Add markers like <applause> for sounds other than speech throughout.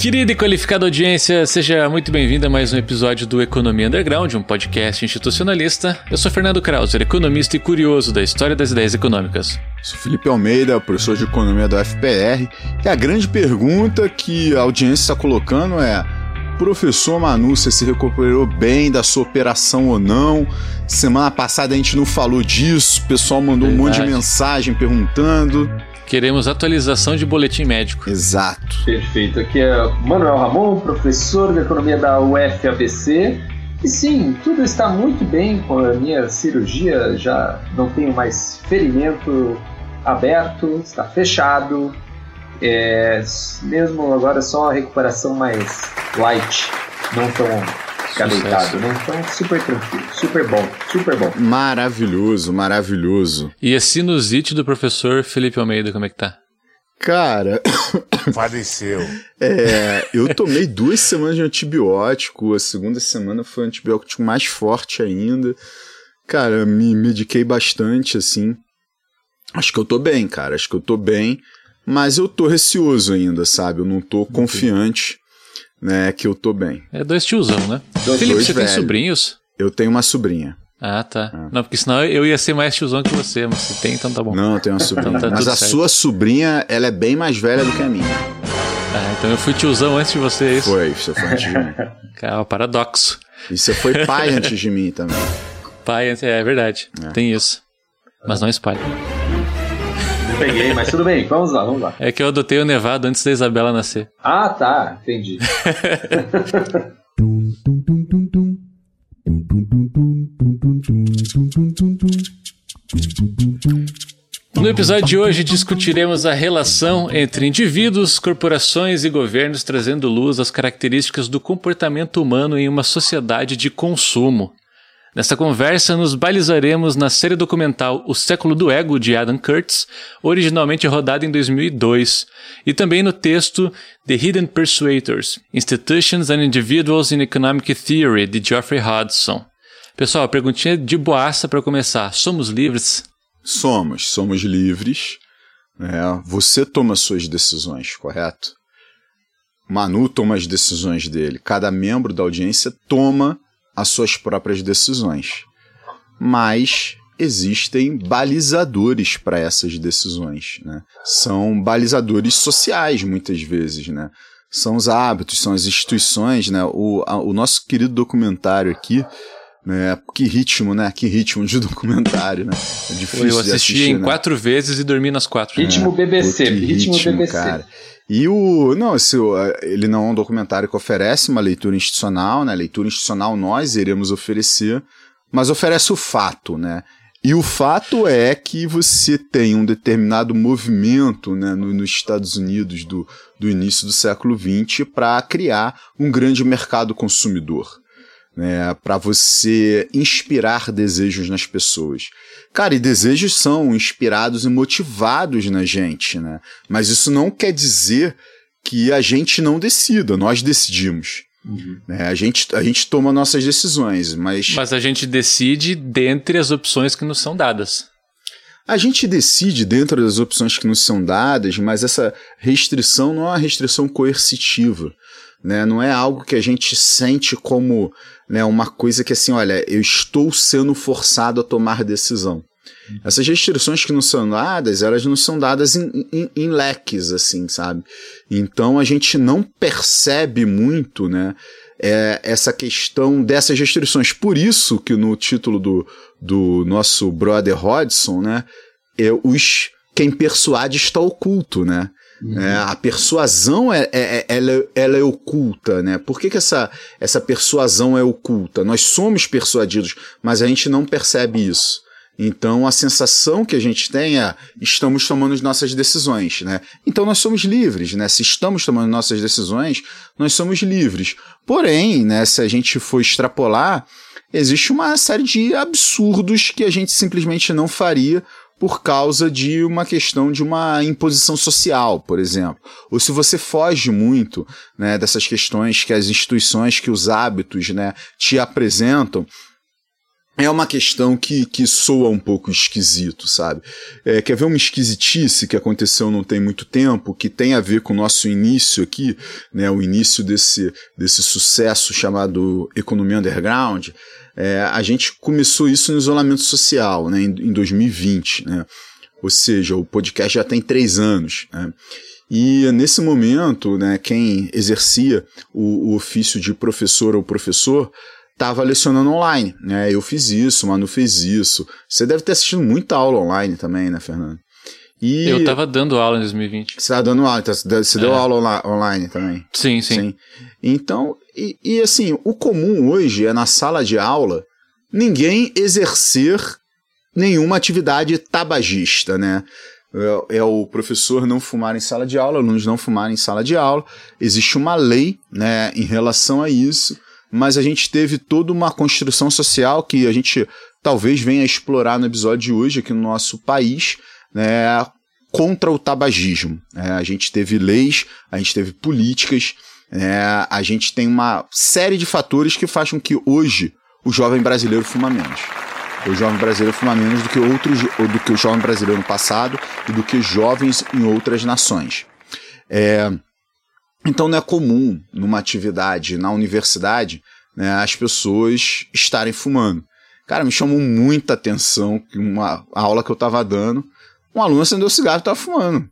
Querida e qualificada audiência, seja muito bem-vinda a mais um episódio do Economia Underground, um podcast institucionalista. Eu sou Fernando Krauser, economista e curioso da história das ideias econômicas. Sou Felipe Almeida, professor de economia da UFPR, e a grande pergunta que a audiência está colocando é: professor Manu, você se recuperou bem da sua operação ou não? Semana passada a gente não falou disso, o pessoal mandou Verdade. um monte de mensagem perguntando. Queremos atualização de boletim médico. Exato. Perfeito. Aqui é Manuel Ramon, professor de economia da UFABC. E sim, tudo está muito bem com a minha cirurgia. Já não tenho mais ferimento aberto, está fechado. É, mesmo agora só a recuperação mais light, não tão ficar deitado, né? Então, super tranquilo, super bom, super bom. Maravilhoso, maravilhoso. E a sinusite do professor Felipe Almeida, como é que tá? Cara. <coughs> Faleceu. É, eu tomei duas semanas de antibiótico. A segunda semana foi um antibiótico mais forte ainda. Cara, me mediquei bastante, assim. Acho que eu tô bem, cara. Acho que eu tô bem. Mas eu tô receoso ainda, sabe? Eu não tô confiante né, que eu tô bem. É dois tiozão, né? Dois Felipe, você velho. tem sobrinhos? Eu tenho uma sobrinha. Ah, tá. Ah. Não, porque senão eu ia ser mais tiozão que você, mas você tem, então tá bom. Não, eu tenho uma sobrinha. Então tá mas a certo. sua sobrinha, ela é bem mais velha do que a minha. Ah, então eu fui tiozão antes de você, é isso? Foi, você foi antes de mim. <laughs> Cara, paradoxo. E você foi pai <laughs> antes de mim também. Pai antes, é, é verdade. É. Tem isso. Mas não espalha peguei, mas tudo bem, vamos lá, vamos lá. É que eu adotei o Nevado antes da Isabela nascer. Ah, tá, entendi. <laughs> No episódio de hoje discutiremos a relação entre indivíduos, corporações e governos, trazendo luz às características do comportamento humano em uma sociedade de consumo. Nesta conversa, nos balizaremos na série documental O Século do Ego, de Adam Curtis, originalmente rodada em 2002, e também no texto The Hidden Persuaders, Institutions and Individuals in Economic Theory, de Geoffrey Hodgson. Pessoal, perguntinha de boaça para começar. Somos livres? Somos, somos livres. É, você toma suas decisões, correto? Manu toma as decisões dele. Cada membro da audiência toma as suas próprias decisões. Mas existem balizadores para essas decisões. Né? São balizadores sociais, muitas vezes. Né? São os hábitos, são as instituições. Né? O, a, o nosso querido documentário aqui. Né? Que ritmo, né? Que ritmo de <laughs> documentário, né? É difícil Eu assisti assistir, em né? quatro vezes e dormi nas quatro. Ritmo é, BBC, ritmo, ritmo BBC. Cara. E o. Não, esse, ele não é um documentário que oferece uma leitura institucional, né? Leitura institucional nós iremos oferecer, mas oferece o fato, né? E o fato é que você tem um determinado movimento né, no, nos Estados Unidos do, do início do século XX para criar um grande mercado consumidor né, para você inspirar desejos nas pessoas. Cara, e desejos são inspirados e motivados na gente, né? Mas isso não quer dizer que a gente não decida, nós decidimos. Uhum. Né? A, gente, a gente toma nossas decisões, mas. Mas a gente decide dentre as opções que nos são dadas. A gente decide dentro das opções que nos são dadas, mas essa restrição não é uma restrição coercitiva. Né? Não é algo que a gente sente como né, uma coisa que assim, olha, eu estou sendo forçado a tomar decisão. Essas restrições que não são dadas, elas não são dadas em, em, em, leques, assim, sabe? Então a gente não percebe muito, né, é, essa questão dessas restrições. Por isso que no título do, do nosso brother Hodgson, né, é os quem persuade está oculto, né? Uhum. É, a persuasão é, é, é, ela, ela, é oculta, né? Por que, que essa, essa persuasão é oculta? Nós somos persuadidos, mas a gente não percebe isso. Então a sensação que a gente tem é estamos tomando as nossas decisões, né? Então nós somos livres, né? Se estamos tomando nossas decisões, nós somos livres. Porém, né, se a gente for extrapolar, existe uma série de absurdos que a gente simplesmente não faria por causa de uma questão de uma imposição social, por exemplo. Ou se você foge muito né, dessas questões que as instituições, que os hábitos né, te apresentam, é uma questão que, que soa um pouco esquisito, sabe? É, quer ver uma esquisitice que aconteceu não tem muito tempo, que tem a ver com o nosso início aqui, né? O início desse, desse sucesso chamado Economia Underground. É, a gente começou isso no isolamento social, né? Em, em 2020, né? Ou seja, o podcast já tem três anos, né? E nesse momento, né, quem exercia o, o ofício de professor ou professor estava lecionando online, né? Eu fiz isso, o Manu fez isso. Você deve ter assistido muita aula online também, né, Fernando? E eu estava dando aula em 2020. Você estava dando aula, então você deu é. aula online também? Sim, sim. sim. Então, e, e assim, o comum hoje é na sala de aula ninguém exercer nenhuma atividade tabagista, né? É, é, o professor não fumar em sala de aula, alunos não fumarem em sala de aula. Existe uma lei né, em relação a isso mas a gente teve toda uma construção social que a gente talvez venha explorar no episódio de hoje aqui no nosso país, né, contra o tabagismo. É, a gente teve leis, a gente teve políticas, é, a gente tem uma série de fatores que fazem com que hoje o jovem brasileiro fuma menos. O jovem brasileiro fuma menos do que outros, do que o jovem brasileiro no passado e do que jovens em outras nações. É, então não é comum numa atividade na universidade né, as pessoas estarem fumando. Cara, me chamou muita atenção que uma aula que eu estava dando, um aluno acendeu cigarro e estava fumando.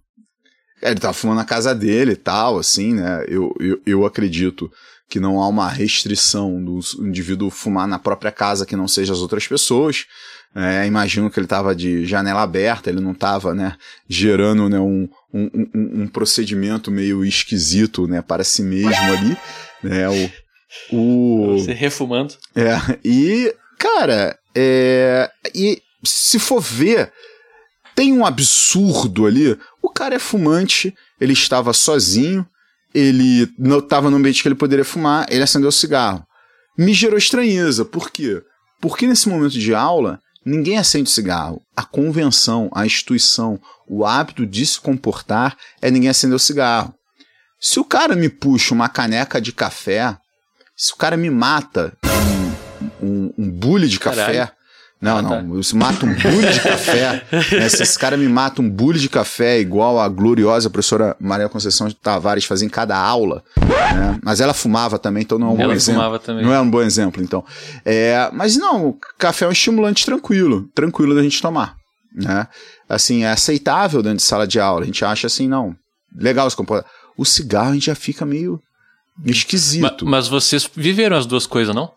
Ele estava fumando na casa dele e tal, assim, né? Eu, eu, eu acredito que não há uma restrição do indivíduo fumar na própria casa que não seja as outras pessoas. É, imagino que ele estava de janela aberta, ele não estava né, gerando né, um, um, um, um, procedimento meio esquisito né, para si mesmo ali. Né, o, o... Você refumando. É, e, cara, é, e se for ver, tem um absurdo ali. O cara é fumante, ele estava sozinho, ele não estava no ambiente que ele poderia fumar, ele acendeu o cigarro. Me gerou estranheza, por quê? Porque nesse momento de aula, ninguém acende cigarro. A convenção, a instituição, o hábito de se comportar é ninguém acender o cigarro. Se o cara me puxa uma caneca de café, se o cara me mata um, um, um bule de Caralho. café, não, ah, não. Tá. Eu mato um bule de café. <laughs> Né? Se esse cara me mata um bule de café igual a gloriosa professora Maria Conceição de Tavares fazia em cada aula. Né? Mas ela fumava também, então não é um ela bom exemplo. Fumava também. Não é um bom exemplo, então. É, mas não, café é um estimulante tranquilo, tranquilo da gente tomar. Né? Assim, é aceitável dentro de sala de aula. A gente acha assim, não, legal se comportar. O cigarro a gente já fica meio esquisito. Mas, mas vocês viveram as duas coisas, não?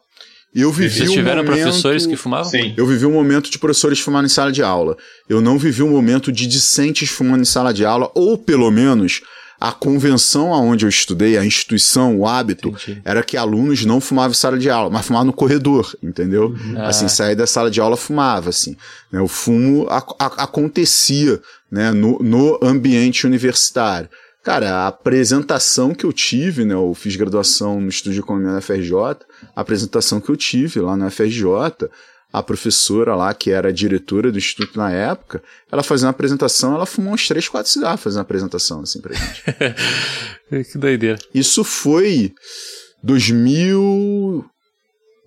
Eu vivi Vocês tiveram um momento, professores que fumavam? Sim. Eu vivi um momento de professores fumando em sala de aula. Eu não vivi um momento de discentes fumando em sala de aula, ou pelo menos a convenção aonde eu estudei, a instituição, o hábito, Entendi. era que alunos não fumavam em sala de aula, mas fumavam no corredor, entendeu? Uhum. Assim, ah. sair da sala de aula fumava, assim. Né? O fumo a, a, acontecia né? no, no ambiente universitário. Cara, a apresentação que eu tive, né? Eu fiz graduação no Estúdio de Economia na FRJ. A apresentação que eu tive lá na FRJ, a professora lá, que era a diretora do instituto na época, ela fazia uma apresentação, ela fumou uns 3, 4 cigarros fazendo uma apresentação, assim, pra gente. <laughs> que doideira. Isso foi 2000.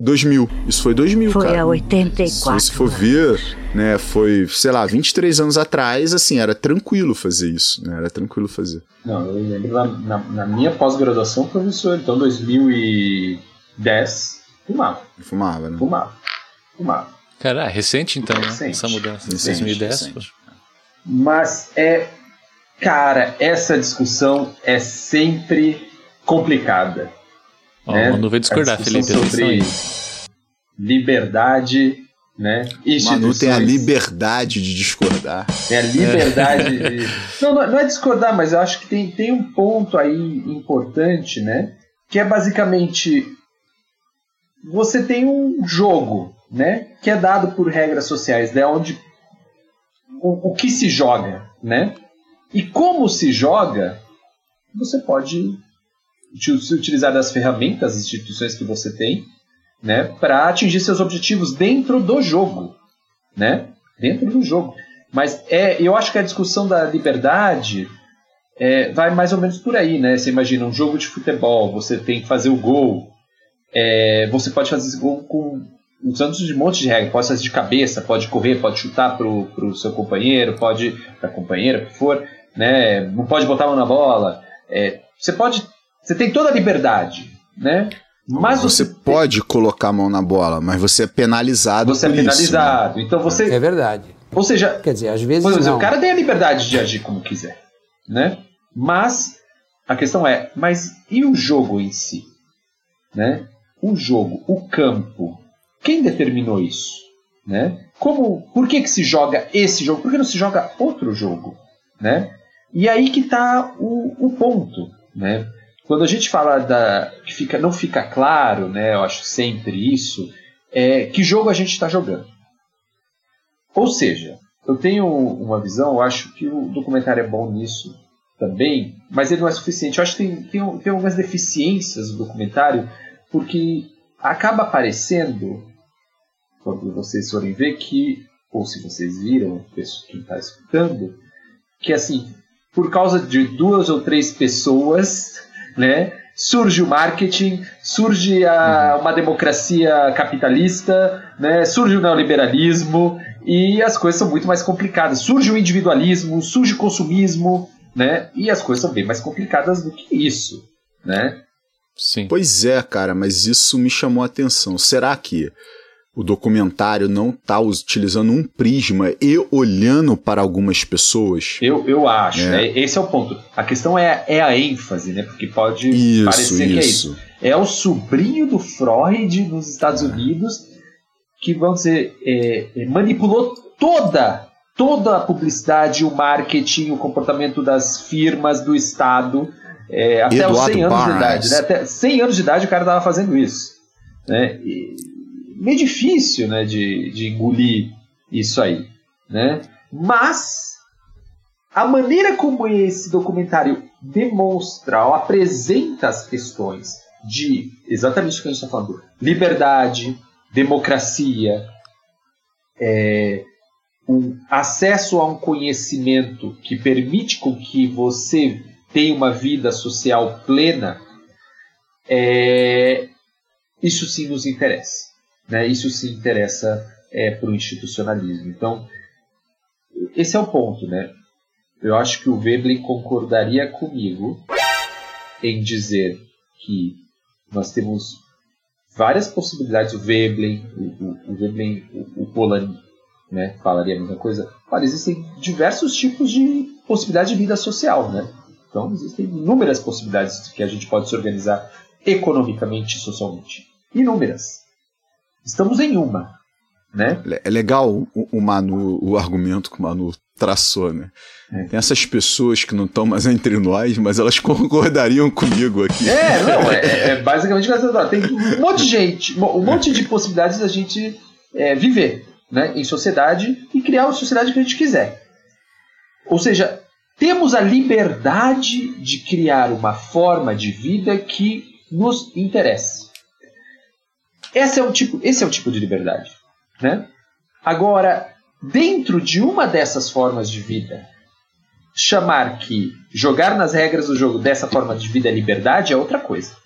2000. Isso foi 2000, foi cara. Foi a 84. Se você for ver, né, foi, sei lá, 23 anos atrás, assim, era tranquilo fazer isso, né? Era tranquilo fazer. Não, eu lembro na, na, na minha pós-graduação, professor, então 2010, fumava. Fumava, né? Fumava. Fumava. Cara, é recente então, né? recente. né? Essa mudança. Recente, 2010. Recente. Mas é. Cara, essa discussão é sempre complicada Ó, né? Manu vai discordar, Felipe. Sobre liberdade, né? Manu tem a liberdade de discordar. Tem a liberdade é. de. <laughs> Não, não é discordar, mas eu acho que tem, tem um ponto aí importante, né? Que é basicamente. Você tem um jogo, né? Que é dado por regras sociais, né? Onde. O, o que se joga, né? E como se joga, você pode se utilizar das ferramentas, instituições que você tem, né, para atingir seus objetivos dentro do jogo, né? Dentro do jogo. Mas é, eu acho que a discussão da liberdade é, vai mais ou menos por aí, né? Você imagina um jogo de futebol, você tem que fazer o gol, é, você pode fazer esse gol com usando de um monte de regra. Pode fazer de cabeça, pode correr, pode chutar pro, pro seu companheiro, pode. pra companheira, que for, né? Não pode botar a mão na bola. É, você pode. Você tem toda a liberdade, né? Mas você, você pode tem... colocar a mão na bola, mas você é penalizado. Você é penalizado. Isso, né? Então você. É verdade. Ou seja, quer dizer, às vezes. Exemplo, o cara tem a liberdade de agir como quiser, né? Mas a questão é, mas e o jogo em si, né? O jogo, o campo, quem determinou isso? Né? Como, por que, que se joga esse jogo? Por que não se joga outro jogo? Né? E aí que está o, o ponto. Né? Quando a gente fala da. que fica, não fica claro, né, eu acho sempre isso, é que jogo a gente está jogando. Ou seja, eu tenho uma visão, eu acho que o documentário é bom nisso também, mas ele não é suficiente. Eu acho que tem, tem, tem algumas deficiências no documentário, porque acaba aparecendo quando vocês forem ver que, ou se vocês viram, quem está escutando, que assim, por causa de duas ou três pessoas, né, surge o marketing, surge a, uhum. uma democracia capitalista, né, surge o neoliberalismo e as coisas são muito mais complicadas. Surge o individualismo, surge o consumismo, né, e as coisas são bem mais complicadas do que isso, né? Sim. Pois é, cara, mas isso me chamou a atenção. Será que o documentário não está utilizando um prisma e olhando para algumas pessoas. Eu, eu acho, é. né? Esse é o ponto. A questão é, é a ênfase, né? Porque pode isso, parecer isso. que é isso. É o sobrinho do Freud nos Estados Unidos que, vamos dizer, é, é, manipulou toda, toda a publicidade, o marketing, o comportamento das firmas, do Estado, é, até Eduardo os 100 anos Barnes. de idade. Né? Até 100 anos de idade o cara estava fazendo isso. Né? E, meio difícil né, de, de engolir isso aí. Né? Mas a maneira como esse documentário demonstra ou apresenta as questões de exatamente o que a gente está falando: liberdade, democracia, é, um acesso a um conhecimento que permite com que você tenha uma vida social plena, é, isso sim nos interessa. Né? Isso se interessa é, para o institucionalismo. Então, esse é o ponto. Né? Eu acho que o Veblen concordaria comigo em dizer que nós temos várias possibilidades. O Veblen, o, o, o, Veblen, o, o Polan né, falaria a mesma coisa. Olha, existem diversos tipos de possibilidade de vida social. Né? Então, existem inúmeras possibilidades que a gente pode se organizar economicamente e socialmente. Inúmeras. Estamos em uma. Né? É legal o, o Manu, o argumento que o Manu traçou, né? É. Tem essas pessoas que não estão mais entre nós, mas elas <laughs> concordariam comigo aqui. É, não, é, é, é basicamente tem um monte de gente, um monte de possibilidades da gente é, viver né, em sociedade e criar a sociedade que a gente quiser. Ou seja, temos a liberdade de criar uma forma de vida que nos interesse. Esse é o tipo, esse é o tipo de liberdade, né? Agora, dentro de uma dessas formas de vida, chamar que jogar nas regras do jogo dessa forma de vida é liberdade é outra coisa.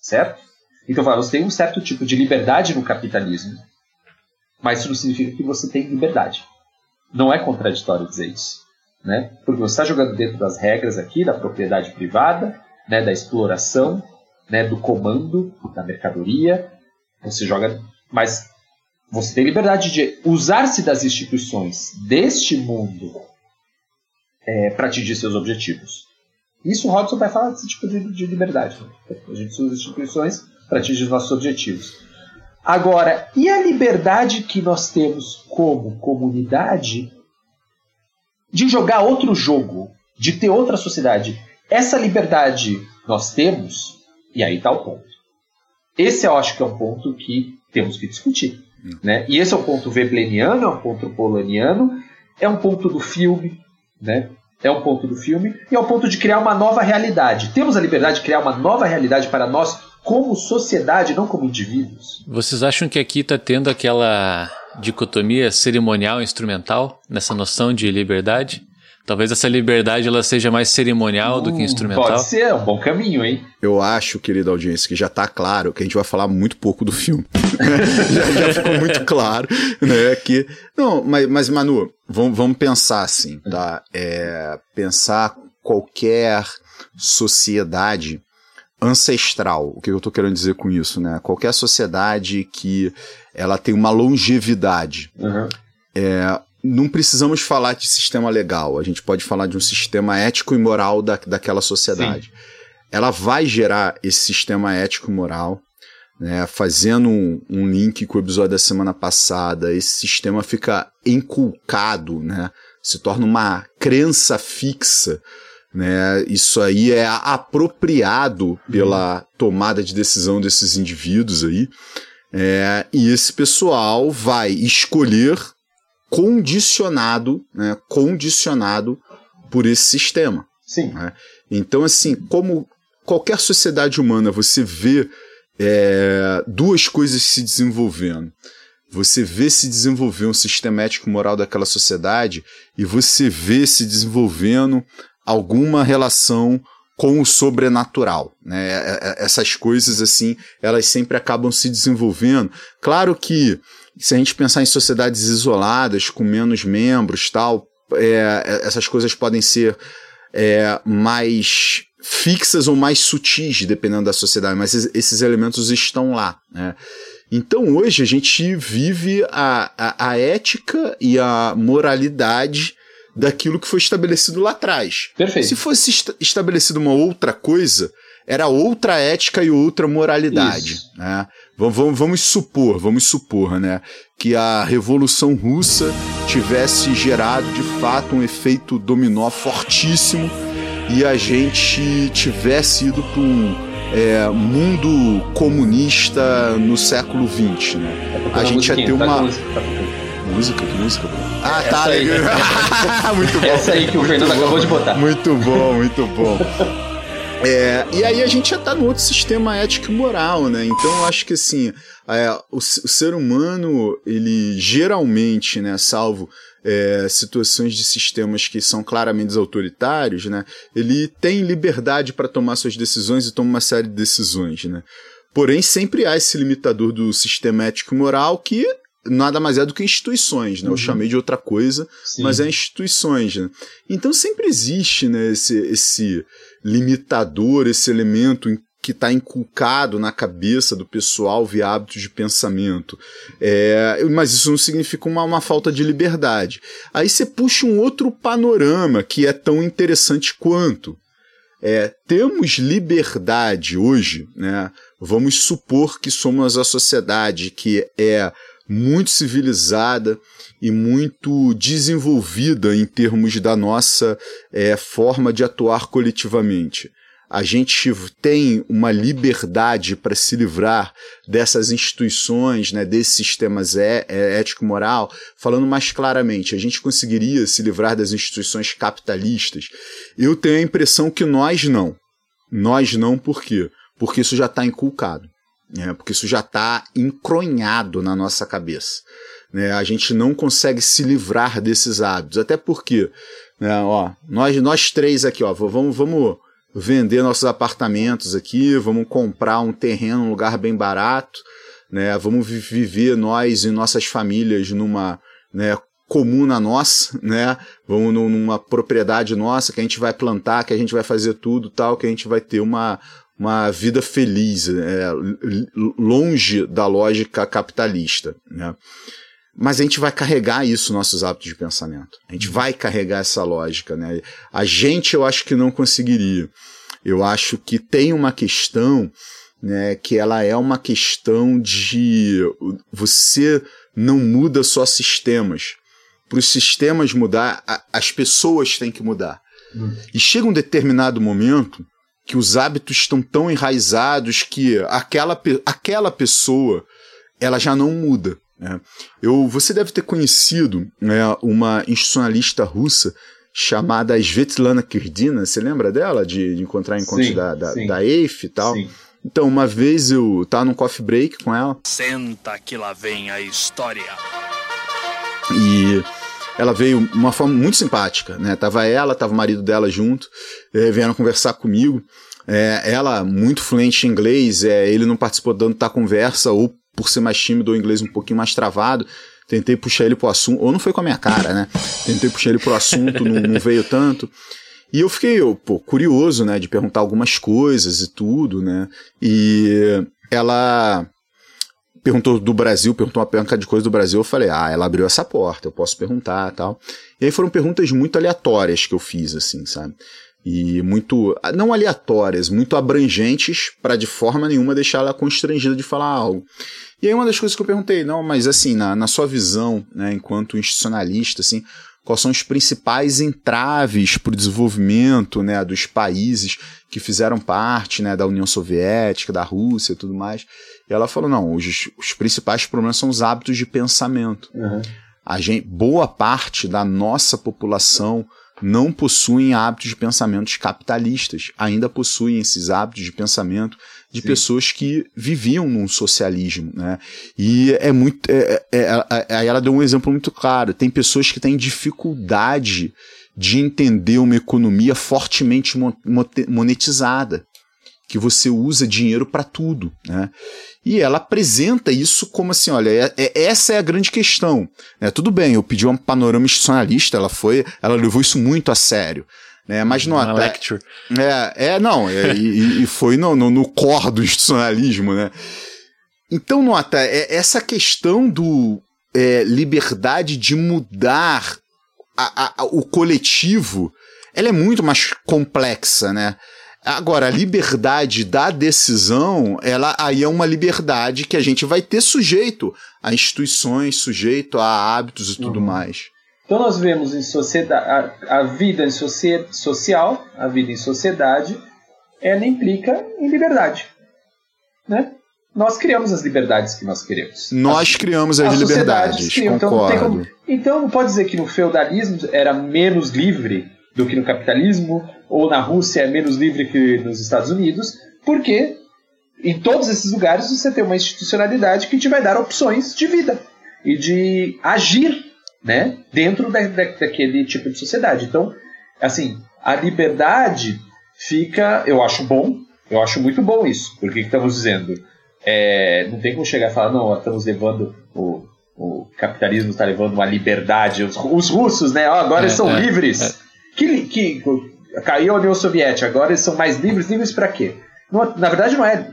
Certo? Então, você tem um certo tipo de liberdade no capitalismo, mas isso não significa que você tem liberdade. Não é contraditório dizer isso. Né? Porque você está jogando dentro das regras aqui, da propriedade privada, né, da exploração, né, do comando da mercadoria. Você joga, mas você tem liberdade de usar-se das instituições deste mundo é, para atingir seus objetivos. Isso o Robson vai falar desse tipo de, de liberdade. A gente usa as instituições para atingir os nossos objetivos. Agora, e a liberdade que nós temos como comunidade de jogar outro jogo, de ter outra sociedade? Essa liberdade nós temos e aí está o ponto. Esse eu acho que é um ponto que temos que discutir. Hum. Né? E esse é um ponto vebleniano, é um ponto polaniano, é um ponto do filme, né? é um ponto do filme, e é um ponto de criar uma nova realidade. Temos a liberdade de criar uma nova realidade para nós como sociedade, não como indivíduos. Vocês acham que aqui está tendo aquela dicotomia cerimonial instrumental nessa noção de liberdade? Talvez essa liberdade ela seja mais cerimonial do que hum, instrumental. Pode ser, é um bom caminho, hein? Eu acho, querida audiência, que já tá claro que a gente vai falar muito pouco do filme. <laughs> já, já, ficou muito claro, né? Que. Não, mas, mas Manu, vamos, vamos pensar assim, tá? É, pensar qualquer sociedade ancestral. O que eu estou querendo dizer com isso, né? Qualquer sociedade que ela tem uma longevidade. Uhum. É, não precisamos falar de sistema legal, a gente pode falar de um sistema ético e moral da, daquela sociedade. Sim. Ela vai gerar esse sistema ético e moral, né, fazendo um, um, link com o episódio da semana passada, esse sistema fica inculcado, né, se torna uma crença fixa. Né, isso aí é apropriado pela tomada de decisão desses indivíduos aí. É, e esse pessoal vai escolher condicionado, né, condicionado por esse sistema. Sim. Né? Então, assim, como qualquer sociedade humana, você vê é, duas coisas se desenvolvendo. Você vê se desenvolver um sistema ético moral daquela sociedade e você vê se desenvolvendo alguma relação com o sobrenatural, né? É, é, essas coisas assim, elas sempre acabam se desenvolvendo. Claro que se a gente pensar em sociedades isoladas, com menos membros tal, é, é, essas coisas podem ser é, mais fixas ou mais sutis, dependendo da sociedade, mas esses elementos estão lá. Né? Então hoje a gente vive a, a, a, ética e a moralidade daquilo que foi estabelecido lá atrás. Perfeito. Se fosse est estabelecido uma outra coisa, era outra ética e outra moralidade. Né? Vamos, vamos supor, vamos supor, né, que a Revolução Russa tivesse gerado de fato um efeito dominó fortíssimo e a gente tivesse ido para um é, mundo comunista no século XX, né? A gente ia ter uma música, que música? Ah, tá legal. <laughs> muito bom. Essa aí que o Fernando acabou de botar. Muito bom, muito bom. É, e aí a gente já está no outro sistema ético e moral, né? Então eu acho que assim, é, o, o, ser humano, ele geralmente, né, salvo é, situações de sistemas que são claramente autoritários, né, ele tem liberdade para tomar suas decisões e toma uma série de decisões, né? Porém, sempre há esse limitador do sistema ético e moral que nada mais é do que instituições, né? Uhum. Eu chamei de outra coisa, Sim. mas é instituições, né? Então sempre existe, né, esse, esse limitador, esse elemento que está inculcado na cabeça do pessoal via hábitos de pensamento. É, mas isso não significa uma, uma falta de liberdade. Aí você puxa um outro panorama que é tão interessante quanto. É, temos liberdade hoje, né? Vamos supor que somos a sociedade que é muito civilizada e muito desenvolvida em termos da nossa é, forma de atuar coletivamente. A gente tem uma liberdade para se livrar dessas instituições, né, desses sistemas é, é, ético-moral. Falando mais claramente, a gente conseguiria se livrar das instituições capitalistas? Eu tenho a impressão que nós não. Nós não, por quê? Porque isso já está inculcado. É, porque isso já está encronhado na nossa cabeça. Né? A gente não consegue se livrar desses hábitos. Até porque, né, ó, nós, nós três aqui, ó, vamos, vamos vender nossos apartamentos aqui, vamos comprar um terreno, um lugar bem barato, né? Vamos viver nós e nossas famílias numa né, comuna nossa, né? Vamos numa propriedade nossa que a gente vai plantar, que a gente vai fazer tudo tal, que a gente vai ter uma, uma vida feliz, é, longe da lógica capitalista. Né? Mas a gente vai carregar isso nossos hábitos de pensamento. A gente vai carregar essa lógica. Né? A gente, eu acho que não conseguiria. Eu acho que tem uma questão né, que ela é uma questão de você não muda só sistemas. Para os sistemas mudar, as pessoas têm que mudar. Hum. E chega um determinado momento que os hábitos estão tão enraizados que aquela, aquela pessoa ela já não muda. Né? Eu, você deve ter conhecido né, uma institucionalista russa chamada Svetlana Kirdina, você lembra dela? De, de encontrar encontros sim, da, da, da EIF e tal? Sim. Então, uma vez eu tava num coffee break com ela. Senta que lá vem a história. E ela veio de uma forma muito simpática, né? Tava ela, tava o marido dela junto, é, vieram conversar comigo. É, ela, muito fluente em inglês, é, ele não participou tanto da conversa, ou por ser mais tímido, o inglês um pouquinho mais travado. Tentei puxar ele pro assunto, ou não foi com a minha cara, né? Tentei puxar ele pro assunto, não, não veio tanto. E eu fiquei, eu, pô, curioso, né, de perguntar algumas coisas e tudo, né? E ela perguntou do Brasil, perguntou uma pergunta de coisa do Brasil, eu falei, ah, ela abriu essa porta, eu posso perguntar tal. E aí foram perguntas muito aleatórias que eu fiz, assim, sabe? E muito, não aleatórias, muito abrangentes para de forma nenhuma deixar ela constrangida de falar algo. E aí uma das coisas que eu perguntei, não, mas assim, na, na sua visão, né, enquanto institucionalista, assim, quais são os principais entraves para o desenvolvimento né, dos países que fizeram parte né, da União Soviética, da Rússia e tudo mais. E ela falou: não, os, os principais problemas são os hábitos de pensamento. Uhum. A gente, boa parte da nossa população não possuem hábitos de pensamentos capitalistas, ainda possuem esses hábitos de pensamento de Sim. pessoas que viviam num socialismo, né? E é muito, é, é, é, aí ela deu um exemplo muito claro. Tem pessoas que têm dificuldade de entender uma economia fortemente monetizada, que você usa dinheiro para tudo, né? E ela apresenta isso como assim, olha, é, é, essa é a grande questão. Né? Tudo bem, eu pedi um panorama institucionalista, ela foi, ela levou isso muito a sério. Né? Mas não até. Lecture. É, é não, é, e, e, foi no, no, no core do institucionalismo, né? Então, nota, é, essa questão do é, liberdade de mudar a, a, o coletivo, ela é muito mais complexa, né? Agora, a liberdade da decisão, ela aí é uma liberdade que a gente vai ter sujeito a instituições, sujeito a hábitos e tudo uhum. mais. Então nós vemos em sociedade a, a vida em socie, social, a vida em sociedade, ela implica em liberdade, né? Nós criamos as liberdades que nós queremos. Nós as, criamos as, as liberdades, criam, concordo. Então, como, então pode dizer que no feudalismo era menos livre do que no capitalismo, ou na Rússia é menos livre que nos Estados Unidos, porque em todos esses lugares você tem uma institucionalidade que te vai dar opções de vida e de agir né, dentro da, da, daquele tipo de sociedade. Então, assim, a liberdade fica, eu acho bom, eu acho muito bom isso, porque estamos dizendo, é, não tem como chegar e falar, não, estamos levando o, o capitalismo está levando uma liberdade, os, os russos, né, ó, agora é, eles são é, livres. É. Que, que caiu a União Soviética, agora eles são mais livres, livres para quê? Não, na verdade não é.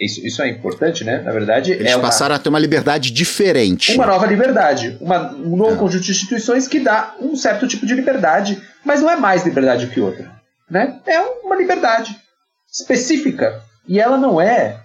Isso, isso é importante, né? Na verdade, eles é passaram uma, a ter uma liberdade diferente. Uma nova liberdade, uma, um novo é. conjunto de instituições que dá um certo tipo de liberdade, mas não é mais liberdade que outra, né? É uma liberdade específica e ela não é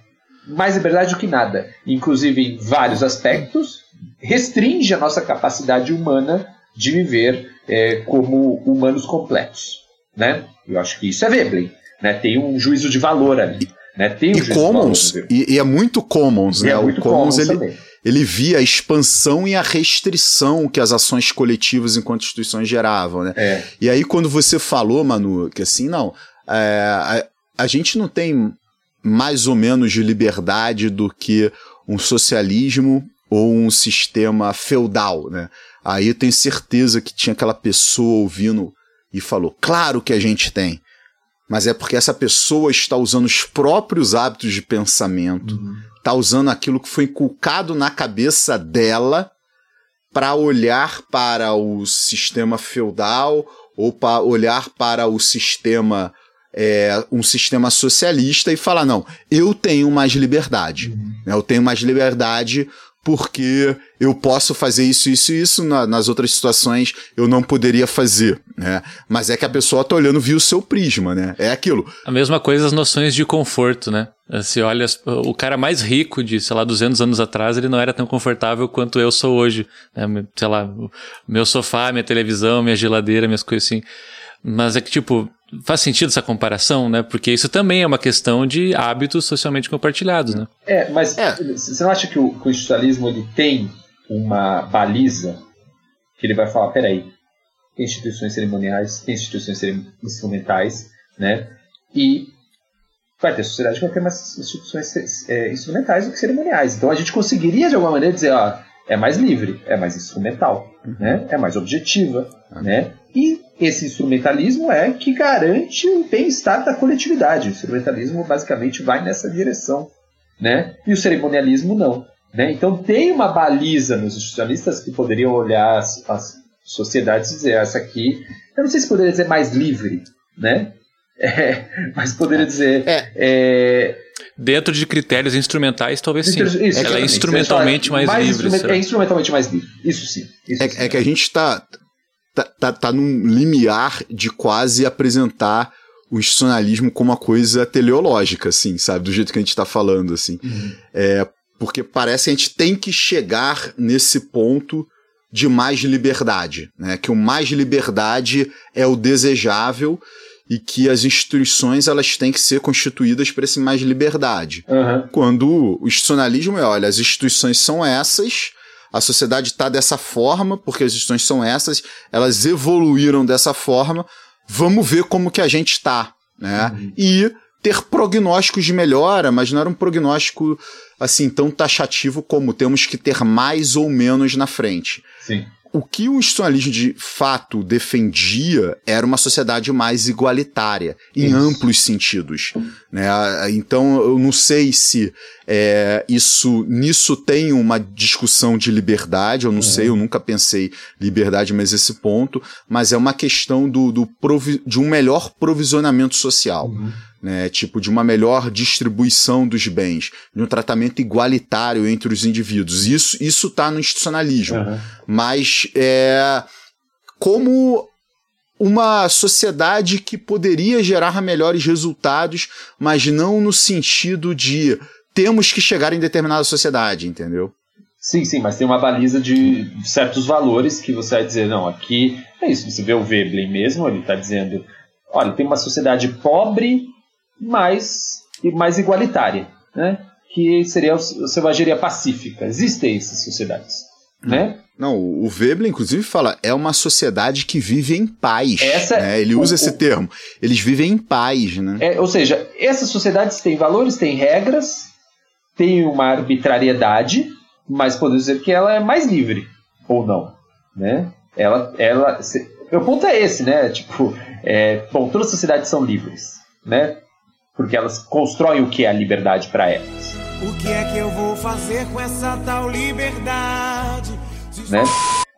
mais liberdade do que nada. Inclusive, em vários aspectos, restringe a nossa capacidade humana de viver é, como humanos completos. Né? Eu acho que isso é Veblen. Né? Tem um juízo de valor ali. Né? Tem um e commons, valor, e, e, é muito commons, e né? É muito o commons, commons ele, ele via a expansão e a restrição que as ações coletivas enquanto instituições geravam, né? É. E aí quando você falou, Manu, que assim, não, é, a, a gente não tem mais ou menos de liberdade do que um socialismo ou um sistema feudal, né? Aí eu tenho certeza que tinha aquela pessoa ouvindo e falou: Claro que a gente tem. Mas é porque essa pessoa está usando os próprios hábitos de pensamento, uhum. está usando aquilo que foi inculcado na cabeça dela para olhar para o sistema feudal ou para olhar para o sistema é, um sistema socialista e falar não, eu tenho mais liberdade, uhum. Eu tenho mais liberdade porque eu posso fazer isso, isso e isso, na, nas outras situações eu não poderia fazer, né? Mas é que a pessoa tá olhando via o seu prisma, né? É aquilo. A mesma coisa as noções de conforto, né? Se olha, o cara mais rico de, sei lá, 200 anos atrás, ele não era tão confortável quanto eu sou hoje. Né? Sei lá, meu sofá, minha televisão, minha geladeira, minhas coisas assim. Mas é que, tipo, faz sentido essa comparação, né? Porque isso também é uma questão de hábitos socialmente compartilhados, né? É, mas é. você não acha que o, que o institucionalismo ele tem uma baliza que ele vai falar, peraí, tem instituições cerimoniais, tem instituições instrumentais, né? E vai ter sociedade que vai ter mais instituições é, instrumentais do que cerimoniais. Então a gente conseguiria de alguma maneira dizer, ó, é mais livre, é mais instrumental, uhum. né? é mais objetiva. Uhum. Né? E esse instrumentalismo é que garante o bem-estar da coletividade. O instrumentalismo basicamente vai nessa direção. Né? E o cerimonialismo não. Né? Então tem uma baliza nos institucionalistas que poderiam olhar as, as sociedades e dizer, essa aqui, eu não sei se poderia dizer mais livre, né? <laughs> É, mas poderia dizer. É. É, Dentro de critérios instrumentais, talvez sim. Isso, Ela é instrumentalmente mais, mais livre. Instrument, é instrumentalmente mais livre. Isso sim. Isso é, sim. é, que a gente está tá, tá, tá num limiar de quase apresentar o institucionalismo como uma coisa teleológica, assim, sabe? Do jeito que a gente está falando, assim. Uhum. É, porque parece que a gente tem que chegar nesse ponto de mais liberdade, né? Que o mais liberdade é o desejável e que as instituições elas têm que ser constituídas para esse mais liberdade. Uhum. Quando o institucionalismo é, olha, as instituições são essas, a sociedade está dessa forma, porque as instituições são essas, elas evoluíram dessa forma, vamos ver como que a gente está, né? Uhum. E ter prognósticos de melhora, mas não era um prognóstico assim tão taxativo como temos que ter mais ou menos na frente. Sim. O que o institucionalismo de fato defendia era uma sociedade mais igualitária, em isso. amplos sentidos. Né? Então, eu não sei se é, isso nisso tem uma discussão de liberdade, eu não uhum. sei, eu nunca pensei liberdade, mas esse ponto, mas é uma questão do, do de um melhor provisionamento social. Uhum né, tipo de uma melhor distribuição dos bens, de um tratamento igualitário entre os indivíduos. Isso isso está no institucionalismo, uhum. mas é como uma sociedade que poderia gerar melhores resultados, mas não no sentido de temos que chegar em determinada sociedade, entendeu? Sim, sim, mas tem uma baliza de certos valores que você vai dizer, não, aqui é isso. Você vê o Veblen mesmo, ele está dizendo, olha, tem uma sociedade pobre mais, mais igualitária, né? que seria a selvageria pacífica. Existem essas sociedades. Né? Não, o Veblen, inclusive, fala é uma sociedade que vive em paz. Essa, né? Ele usa o, esse termo. Eles vivem em paz. Né? É, ou seja, essas sociedades têm valores, têm regras, têm uma arbitrariedade, mas podemos dizer que ela é mais livre, ou não. Né? Ela, ela, se, o ponto é esse, né? Tipo, é, bom, todas as sociedades são livres, né? Porque elas constroem o que é a liberdade para elas. O que é que eu vou fazer com essa tal liberdade? Né?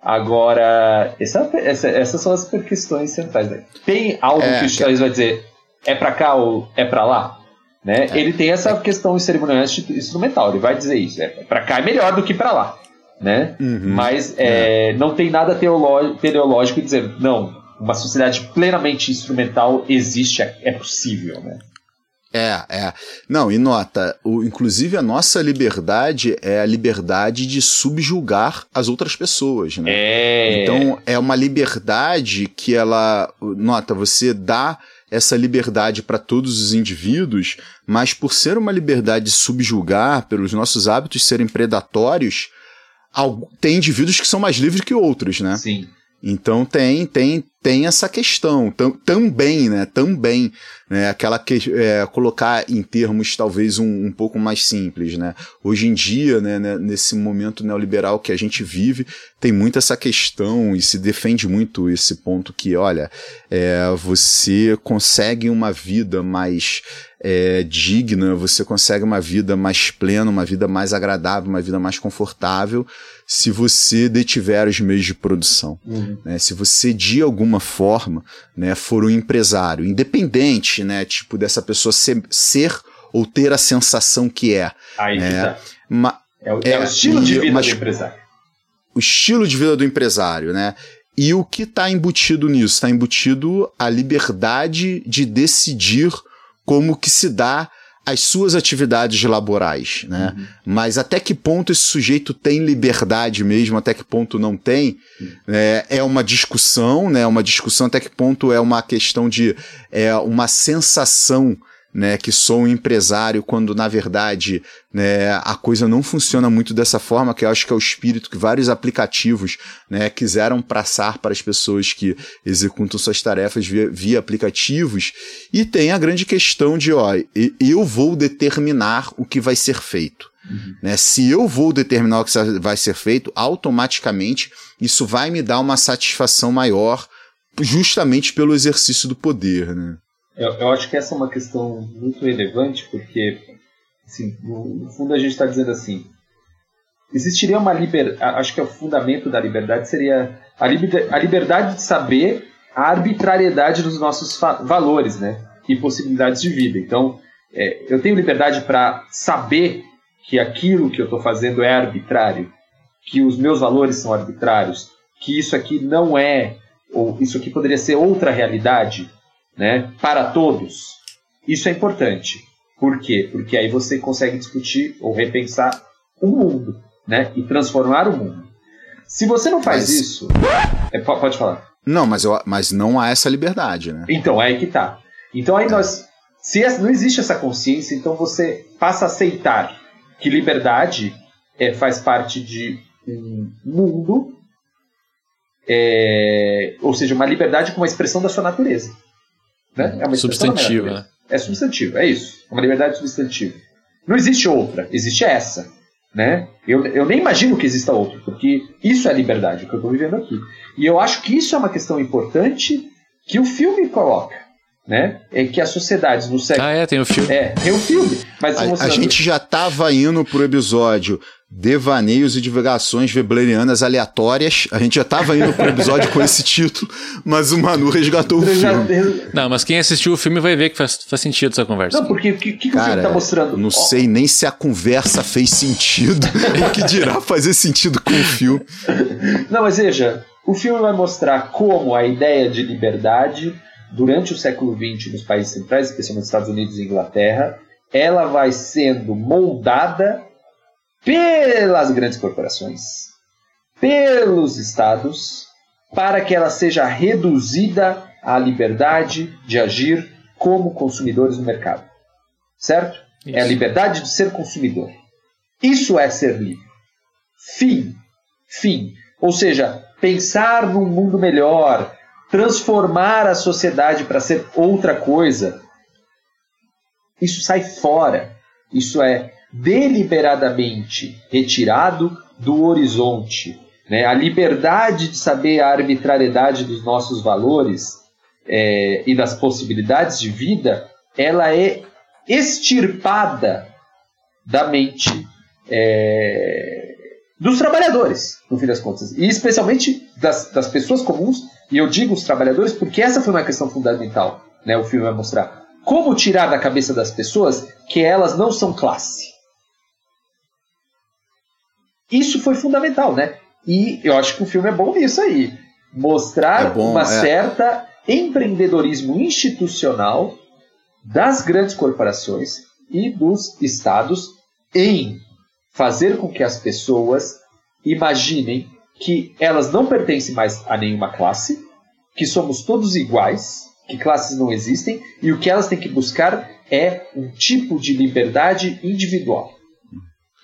Agora, essa, essa, essas são as questões centrais. Né? Tem algo é, que o Charles vai dizer, é para cá ou é para lá? Né? É. Ele tem essa questão cerimonial instrumental, ele vai dizer isso. É, para cá é melhor do que para lá. Né? Uhum, Mas é, é. não tem nada teleológico dizer, não, uma sociedade plenamente instrumental existe, é, é possível. Né? É, é. Não, e nota, o, inclusive a nossa liberdade é a liberdade de subjugar as outras pessoas, né? É. Então é uma liberdade que ela, nota, você dá essa liberdade para todos os indivíduos, mas por ser uma liberdade de subjugar, pelos nossos hábitos serem predatórios, tem indivíduos que são mais livres que outros, né? Sim. Então tem tem tem essa questão tam, também, né? Também, né? Aquela que é, colocar em termos talvez um, um, pouco mais simples, né? Hoje em dia, né, né, nesse momento neoliberal que a gente vive, tem muito essa questão e se defende muito esse ponto que, olha, é, você consegue uma vida mais é, digna, você consegue uma vida mais plena, uma vida mais agradável, uma vida mais confortável se você detiver os meios de produção. Uhum. Né? Se você, de alguma forma, né, for um empresário, independente, né, tipo, dessa pessoa ser, ser ou ter a sensação que é. Aí né? tá. Ma é, o, é, é, o estilo de vida mas, do empresário. O estilo de vida do empresário, né? E o que está embutido nisso? Está embutido a liberdade de decidir como que se dá as suas atividades laborais, né? Uhum. Mas até que ponto esse sujeito tem liberdade mesmo, até que ponto não tem, uhum. é, é, uma discussão, né? Uma discussão até que ponto é uma questão de é uma sensação né, que sou um empresário quando na verdade né, a coisa não funciona muito dessa forma, que eu acho que é o espírito que vários aplicativos né, quiseram passar para as pessoas que executam suas tarefas via, via aplicativos. E tem a grande questão de, ó, eu vou determinar o que vai ser feito. Uhum. Né? Se eu vou determinar o que vai ser feito, automaticamente isso vai me dar uma satisfação maior, justamente pelo exercício do poder. Né? Eu, eu acho que essa é uma questão muito relevante, porque, assim, no, no fundo, a gente está dizendo assim: existiria uma liberdade. Acho que o fundamento da liberdade seria a, liber, a liberdade de saber a arbitrariedade dos nossos valores né, e possibilidades de vida. Então, é, eu tenho liberdade para saber que aquilo que eu estou fazendo é arbitrário, que os meus valores são arbitrários, que isso aqui não é, ou isso aqui poderia ser outra realidade, né, para todos. Isso é importante. Por quê? Porque aí você consegue discutir ou repensar o mundo, né, e transformar o mundo. Se você não faz mas... isso, é, pode falar. Não, mas, eu, mas não há essa liberdade, né? Então, é aí que tá. Então aí nós. Se não existe essa consciência, então você passa a aceitar que liberdade é, faz parte de um mundo, é, ou seja, uma liberdade com uma expressão da sua natureza. Né? É uma substantiva. Né? É substantivo, é isso. É uma liberdade substantiva. Não existe outra, existe essa. Né? Eu, eu nem imagino que exista outra, porque isso é a liberdade que eu estou vivendo aqui. E eu acho que isso é uma questão importante que o filme coloca né? É que as sociedades no século. Ah, é, tem o filme. É, tem o filme. Mas a, a gente já estava indo pro episódio Devaneios e divagações weblerianas aleatórias. A gente já estava indo pro episódio com esse título, mas o Manu resgatou o filme. Não, mas quem assistiu o filme vai ver que faz, faz sentido essa conversa. Não, porque o que, que, Cara, o filme tá mostrando? Não oh. sei nem se a conversa fez sentido. <laughs> o que dirá fazer sentido com o filme. Não, mas veja, o filme vai mostrar como a ideia de liberdade durante o século XX nos países centrais, especialmente Estados Unidos e Inglaterra, ela vai sendo moldada pelas grandes corporações, pelos estados, para que ela seja reduzida à liberdade de agir como consumidores no mercado. Certo? Isso. É a liberdade de ser consumidor. Isso é ser livre. Fim. Fim. Ou seja, pensar num mundo melhor, transformar a sociedade para ser outra coisa, isso sai fora. Isso é deliberadamente retirado do horizonte. Né? A liberdade de saber a arbitrariedade dos nossos valores é, e das possibilidades de vida, ela é extirpada da mente é, dos trabalhadores, no fim das contas, e especialmente das, das pessoas comuns e eu digo os trabalhadores porque essa foi uma questão fundamental, né? O filme vai mostrar como tirar da cabeça das pessoas que elas não são classe. Isso foi fundamental, né? E eu acho que o filme é bom nisso aí. Mostrar é bom, uma é. certa empreendedorismo institucional das grandes corporações e dos estados em fazer com que as pessoas imaginem que elas não pertencem mais a nenhuma classe, que somos todos iguais, que classes não existem, e o que elas têm que buscar é um tipo de liberdade individual.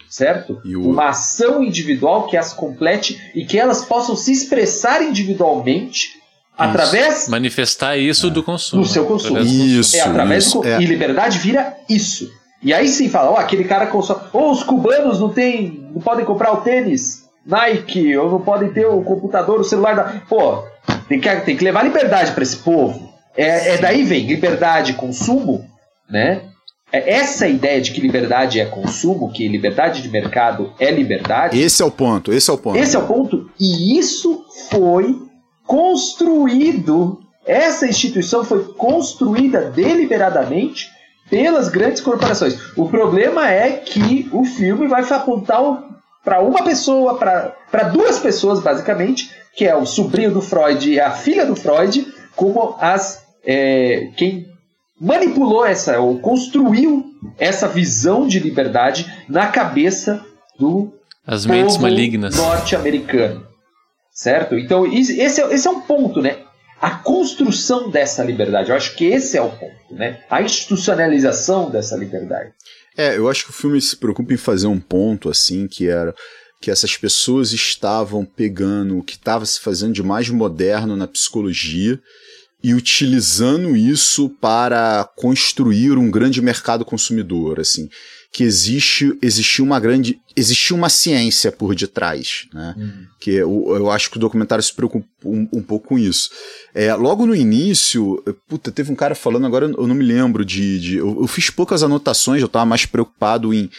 Certo? O... Uma ação individual que as complete e que elas possam se expressar individualmente isso. através. Manifestar isso é. do consumo. Do seu consumo. Isso. É através isso, do... É. E liberdade vira isso. E aí sim fala, ó, oh, aquele cara consome. Ou oh, os cubanos não tem. não podem comprar o tênis Nike, ou não podem ter o computador, o celular da. Pô, tem que, tem que levar liberdade para esse povo. É, é, daí vem liberdade, consumo, né? É essa ideia de que liberdade é consumo, que liberdade de mercado é liberdade. Esse é o ponto, esse é o ponto. Esse é o ponto, e isso foi construído. Essa instituição foi construída deliberadamente pelas grandes corporações. O problema é que o filme vai apontar para uma pessoa, para duas pessoas, basicamente, que é o sobrinho do Freud e a filha do Freud, como as é, quem manipulou essa ou construiu essa visão de liberdade na cabeça do as mentes malignas norte-americano, certo? Então esse é, esse é um ponto, né? A construção dessa liberdade, eu acho que esse é o ponto, né? A institucionalização dessa liberdade. É, eu acho que o filme se preocupa em fazer um ponto assim, que era que essas pessoas estavam pegando o que estava se fazendo de mais moderno na psicologia e utilizando isso para construir um grande mercado consumidor, assim, que existe existiu uma grande existiu uma ciência por detrás, né? Uhum. Que eu, eu acho que o documentário se preocupa um, um pouco com isso. É, logo no início, puta, teve um cara falando agora eu não me lembro de, de eu, eu fiz poucas anotações, eu estava mais preocupado em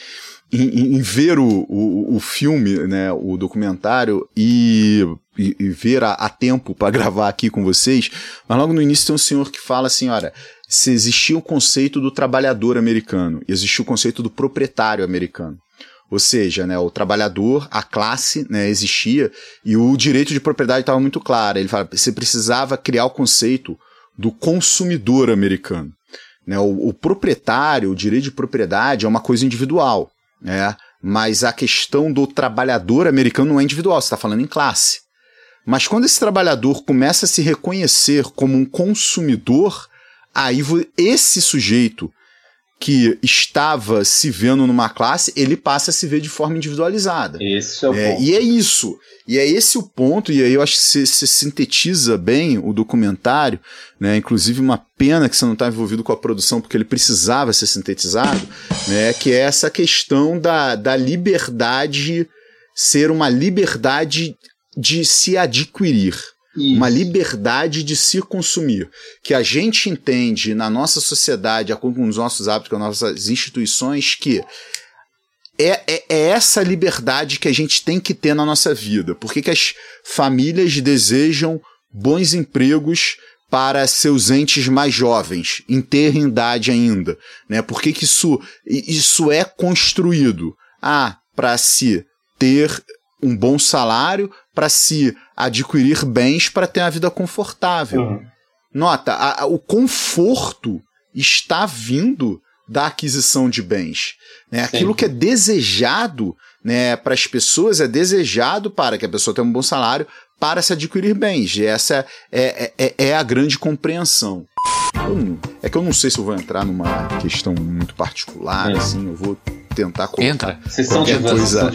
em, em, ver o, o, o, filme, né, o documentário e, e, e ver a, a tempo para <laughs> gravar aqui com vocês, mas logo no início tem um senhor que fala assim, olha, se existia o conceito do trabalhador americano, existia o conceito do proprietário americano. Ou seja, né, o trabalhador, a classe, né, existia e o direito de propriedade estava muito claro. Ele fala, você precisava criar o conceito do consumidor americano. Né, o, o proprietário, o direito de propriedade é uma coisa individual né? Mas a questão do trabalhador americano não é individual, você está falando em classe. Mas quando esse trabalhador começa a se reconhecer como um consumidor, aí esse sujeito que estava se vendo numa classe, ele passa a se ver de forma individualizada. Esse é o é, ponto. E é isso. E é esse o ponto, e aí eu acho que você, sintetiza bem o documentário, né? Inclusive uma pena que você não está envolvido com a produção, porque ele precisava ser sintetizado, né? Que é essa questão da, da liberdade ser uma liberdade de se adquirir. Isso. Uma liberdade de se consumir. Que a gente entende na nossa sociedade, com os nossos hábitos, com as nossas instituições, que é, é, é, essa liberdade que a gente tem que ter na nossa vida. Por que, que as famílias desejam bons empregos para seus entes mais jovens, em ter idade ainda? Né? Por que, que isso, isso é construído? Ah, para se ter um bom salário, para se adquirir bens para ter uma vida confortável. Uhum. Nota, a, a, o conforto está vindo da aquisição de bens. Né? Aquilo que é desejado né, para as pessoas é desejado para que a pessoa tenha um bom salário para se adquirir bens. E essa é, é, é, é a grande compreensão. É que eu não sei se eu vou entrar numa questão muito particular, é. assim, eu vou tentar colocar Entra. qualquer coisa,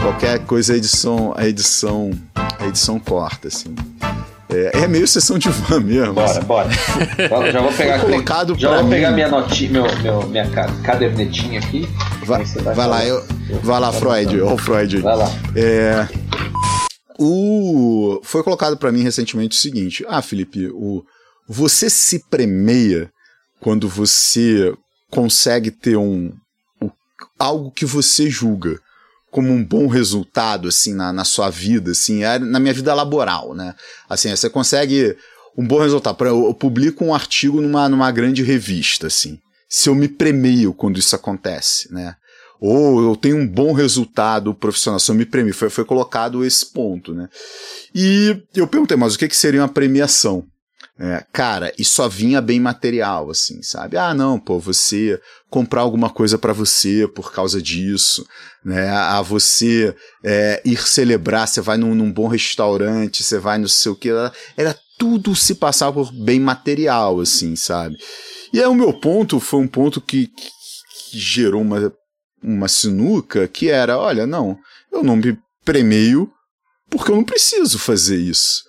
qualquer coisa a edição, a edição, a edição corta, assim. É, é meio sessão de van mesmo. Bora, assim. bora. Já vou pegar, colocado já vou mim. pegar minha notinha, meu, meu, minha cadernetinha aqui. Vai, vai, vai lá, eu, vai lá, Freud. Ó, Freud. Vai lá. É, o, foi colocado para mim recentemente o seguinte: Ah, Felipe, o, você se premeia quando você consegue ter um, algo que você julga como um bom resultado assim na, na sua vida, assim, é na minha vida laboral, né? Assim, você consegue um bom resultado. Eu, eu publico um artigo numa, numa grande revista, assim. Se eu me premio quando isso acontece, né? Ou eu tenho um bom resultado profissional, se eu me premio. Foi, foi colocado esse ponto, né? E eu perguntei, mas o que, que seria uma premiação? É, cara, e só vinha bem material, assim, sabe? Ah, não, pô, você comprar alguma coisa para você por causa disso, né? A você é, ir celebrar, você vai num, num, bom restaurante, você vai no seu que. Era tudo se passar por bem material, assim, sabe? E aí o meu ponto foi um ponto que, que, que gerou uma, uma sinuca que era: olha, não, eu não me premeio porque eu não preciso fazer isso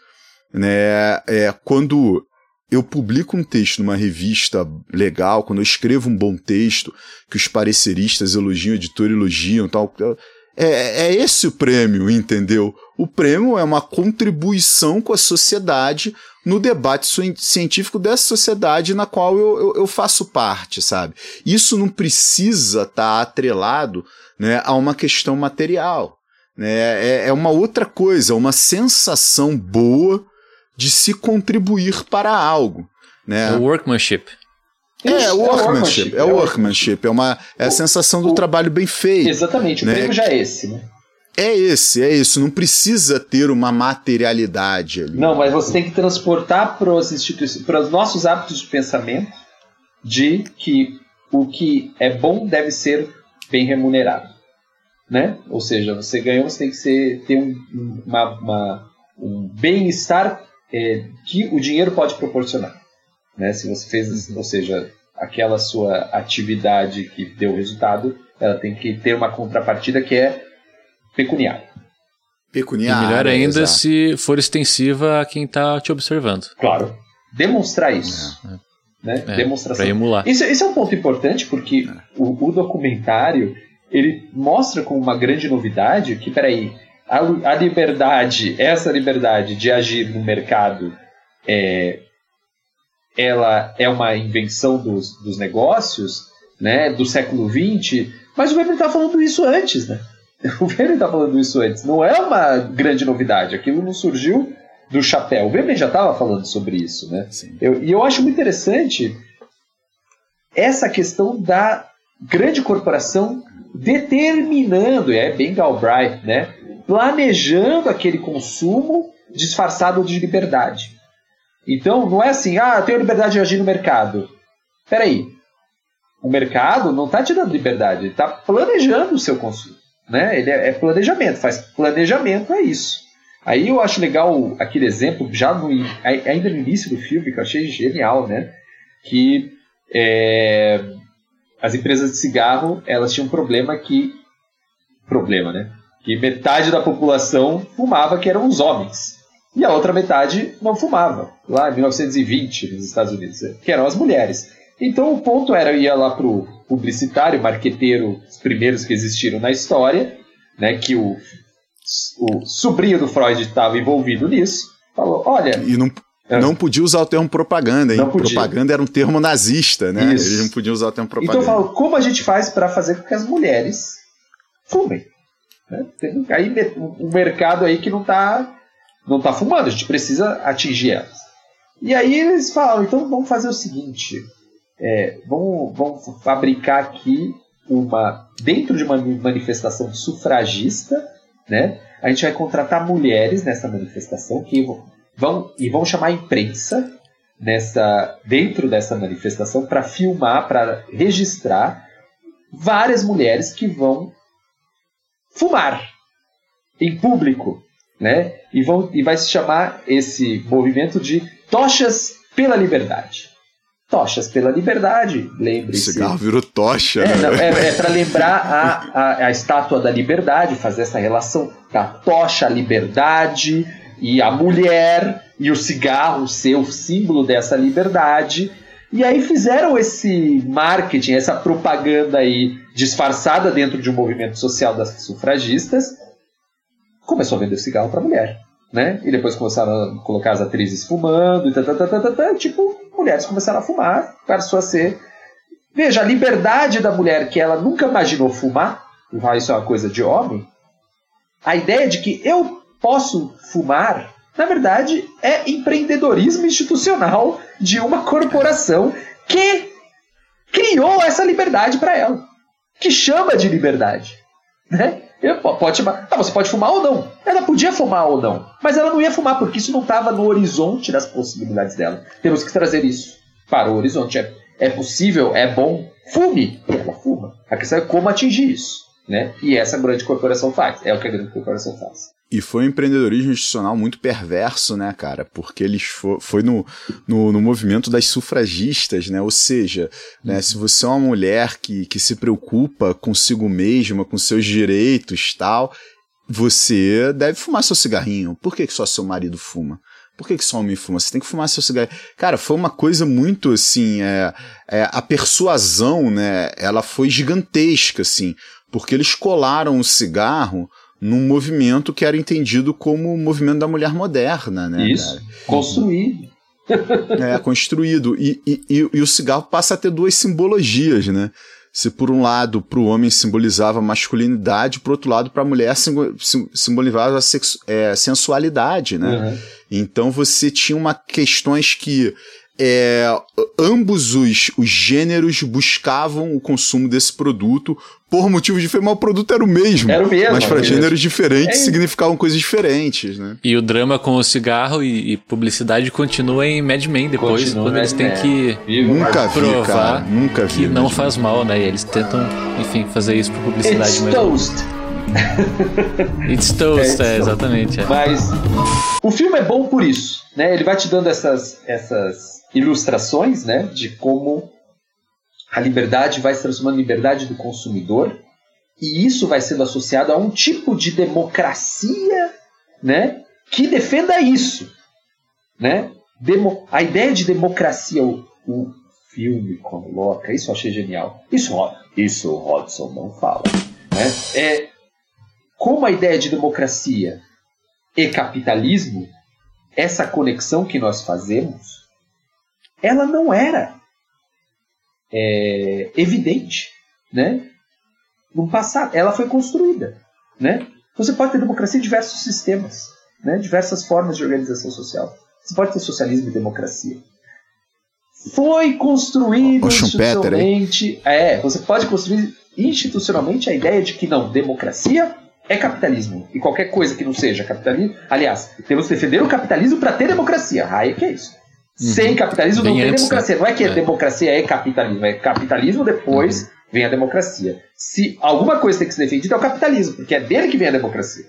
né? É, quando eu publico um texto numa revista legal, quando eu escrevo um bom texto, que os pareceristas elogiam, o editor elogiam tal. É, é esse o prêmio, entendeu? O prêmio é uma contribuição com a sociedade no debate científico dessa sociedade na qual eu, eu, eu faço parte, sabe? Isso não precisa estar tá atrelado né, a uma questão material. Né? É, é uma outra coisa, uma sensação boa de se contribuir para algo. Né? É o workmanship. É, o workmanship, é o workmanship, é uma é a sensação do o, trabalho bem feito. Exatamente, o né? prêmio já é esse, né? É esse, é isso. Não precisa ter uma materialidade ali. Não, mas você tem que transportar para os os nossos hábitos de pensamento, de que o que é bom deve ser bem remunerado, né? Ou seja, você ganhou, você tem que ser, ter um, uma, uma, um bem-estar é, que o dinheiro pode proporcionar. Né? Se você fez, ou seja, aquela sua atividade que deu resultado, ela tem que ter uma contrapartida que é pecuniária. Pecuniária. E melhor ainda exato. se for extensiva a quem está te observando. Claro. demonstrar isso. É, né? É, Demonstração. emular. Isso, isso é um ponto importante porque o, o, documentário ele mostra com uma grande novidade que, peraí, a, a liberdade, essa liberdade de agir no mercado é, ela é uma invenção dos, dos negócios né, do século XX, mas o Weber está falando isso antes, né? <laughs> O Weber está falando isso antes. Não é uma grande novidade. Aquilo não surgiu do chapéu. O Weber já estava falando sobre isso, né? Eu, e eu acho muito interessante essa questão da grande corporação determinando, é bem Galbraith, né? Planejando aquele consumo disfarçado de liberdade. Então, não é assim, ah, eu tenho liberdade de agir no mercado. Peraí, o mercado não está te dando liberdade, ele está planejando o seu consumo. Né? Ele é, é, planejamento, faz planejamento, é isso. Aí eu acho legal aquele exemplo, já no, ainda no início do filme, que eu achei genial, né? Que é, as empresas de cigarro elas tinham um problema que. Problema, né? Que metade da população fumava, que eram os homens e a outra metade não fumava, lá em 1920 nos Estados Unidos, que eram as mulheres. Então o ponto era, ia lá pro publicitário, marqueteiro, os primeiros que existiram na história, né, que o, o sobrinho do Freud estava envolvido nisso, falou, olha... E não, é. não podia usar o termo propaganda, hein? Não podia. Propaganda era um termo nazista, né? Isso. Eles não podiam usar o termo propaganda. Então eu falo, como a gente faz para fazer com que as mulheres fumem? Né? Tem aí um mercado aí que não está não está fumando, a gente precisa atingir elas. E aí eles falam, então vamos fazer o seguinte, é, vamos, vamos fabricar aqui uma dentro de uma manifestação sufragista, né? A gente vai contratar mulheres nessa manifestação que vão e vão chamar a imprensa nessa dentro dessa manifestação para filmar, para registrar várias mulheres que vão fumar em público né? E, vão, e vai se chamar esse movimento de Tochas pela Liberdade. Tochas pela Liberdade, lembre-se. Cigarro virou tocha, é, né? é, é para lembrar a, a, a estátua da liberdade, fazer essa relação da tocha, a liberdade e a mulher e o cigarro ser o símbolo dessa liberdade. E aí fizeram esse marketing, essa propaganda aí disfarçada dentro de um movimento social das sufragistas, começou a vender cigarro para mulher. Né? E depois começaram a colocar as atrizes fumando e tá, tá, tá, tá, tá, tipo, mulheres começaram a fumar, passou a ser. Veja, a liberdade da mulher que ela nunca imaginou fumar, isso é uma coisa de homem, a ideia de que eu posso fumar, na verdade, é empreendedorismo institucional de uma corporação que criou essa liberdade para ela, que chama de liberdade. Né? Pode chamar. Tá, você pode fumar ou não. Ela podia fumar ou não. Mas ela não ia fumar, porque isso não estava no horizonte das possibilidades dela. Temos que trazer isso para o horizonte. É, é possível, é bom. Fume! Ela fuma. A questão é como atingir isso. Né? E essa grande corporação faz. É o que a grande corporação faz. E foi um empreendedorismo institucional muito perverso, né, cara? Porque eles foi, foi no, no, no, movimento das sufragistas, né? Ou seja, né, uhum. se você é uma mulher que, que se preocupa consigo mesma, com seus direitos tal, você deve fumar seu cigarrinho. Por que, que só seu marido fuma? Por que, que só homem fuma? Você tem que fumar seu cigarro. Cara, foi uma coisa muito assim. É, é, a persuasão, né? Ela foi gigantesca, assim. Porque eles colaram o cigarro num movimento que era entendido como o movimento da mulher moderna, né? Isso, cara? construído. É, construído. E, e, e, e, o cigarro passa a ter duas simbologias, né? Se por um lado para o homem simbolizava masculinidade, por outro lado para a mulher simbolizava a é, sensualidade, né? Uhum. Então você tinha uma questões que é, ambos os, os gêneros buscavam o consumo desse produto por motivos diferentes, mas o produto era o mesmo. Era o mesmo. Mas para gêneros diferentes é. significavam coisas diferentes, né? E o drama com o cigarro e, e publicidade continua em Mad Men depois, continua quando eles têm que nunca provar vi, cara, nunca vi que não faz mal, né? E eles tentam, enfim, fazer isso por publicidade It's mesmo. Toast. <laughs> It's toast, é, é exatamente. É. Mas o filme é bom por isso, né? Ele vai te dando essas, essas ilustrações, né, de como a liberdade vai se transformando em liberdade do consumidor, e isso vai sendo associado a um tipo de democracia, né, que defenda isso, né? demo, a ideia de democracia, o, o filme coloca, isso eu achei genial. Isso, isso o Hodgson não fala. Né? É, como a ideia de democracia e capitalismo, essa conexão que nós fazemos, ela não era é, evidente, né? No passado, ela foi construída, né? Você pode ter democracia em diversos sistemas, né? Diversas formas de organização social. Você pode ter socialismo e democracia. Foi construído institucionalmente. é, você pode construir institucionalmente a ideia de que não, democracia é capitalismo. E qualquer coisa que não seja capitalismo. Aliás, temos que defender o capitalismo para ter democracia. Aí que é isso. Uhum. Sem capitalismo Bem não tem democracia. Não é que é. democracia é capitalismo, é capitalismo depois uhum. vem a democracia. Se alguma coisa tem que ser defendida é o capitalismo, porque é dele que vem a democracia.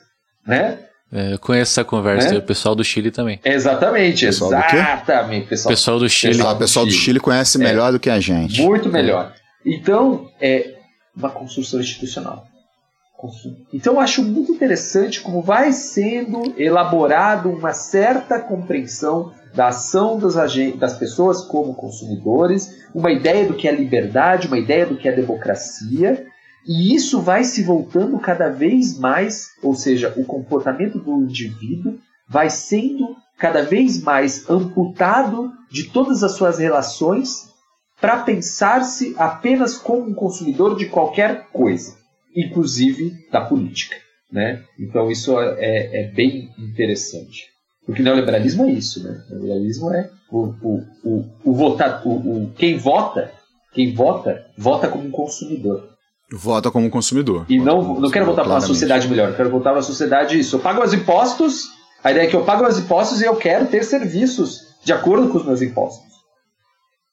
Né? É, eu conheço essa conversa, né? o pessoal do Chile também. Exatamente, pessoal exatamente. Do pessoal, pessoal do Chile. Pessoal, pessoal do, Chile. conhece é. melhor é, do que a gente. Muito melhor. Então, é uma construção institucional. Então, eu acho muito interessante como vai sendo elaborado uma certa compreensão da ação das, das pessoas como consumidores, uma ideia do que é liberdade, uma ideia do que é democracia, e isso vai se voltando cada vez mais, ou seja, o comportamento do indivíduo vai sendo cada vez mais amputado de todas as suas relações para pensar-se apenas como um consumidor de qualquer coisa, inclusive da política. Né? Então isso é, é bem interessante. Porque o neoliberalismo é isso, né? O neoliberalismo é o, o, o, o votar, o, o, quem vota, quem vota, vota como um consumidor. Vota como consumidor. E não, não quero voltar para uma sociedade melhor, eu quero voltar para uma sociedade isso. Eu pago meus impostos, a ideia é que eu pago meus impostos e eu quero ter serviços de acordo com os meus impostos.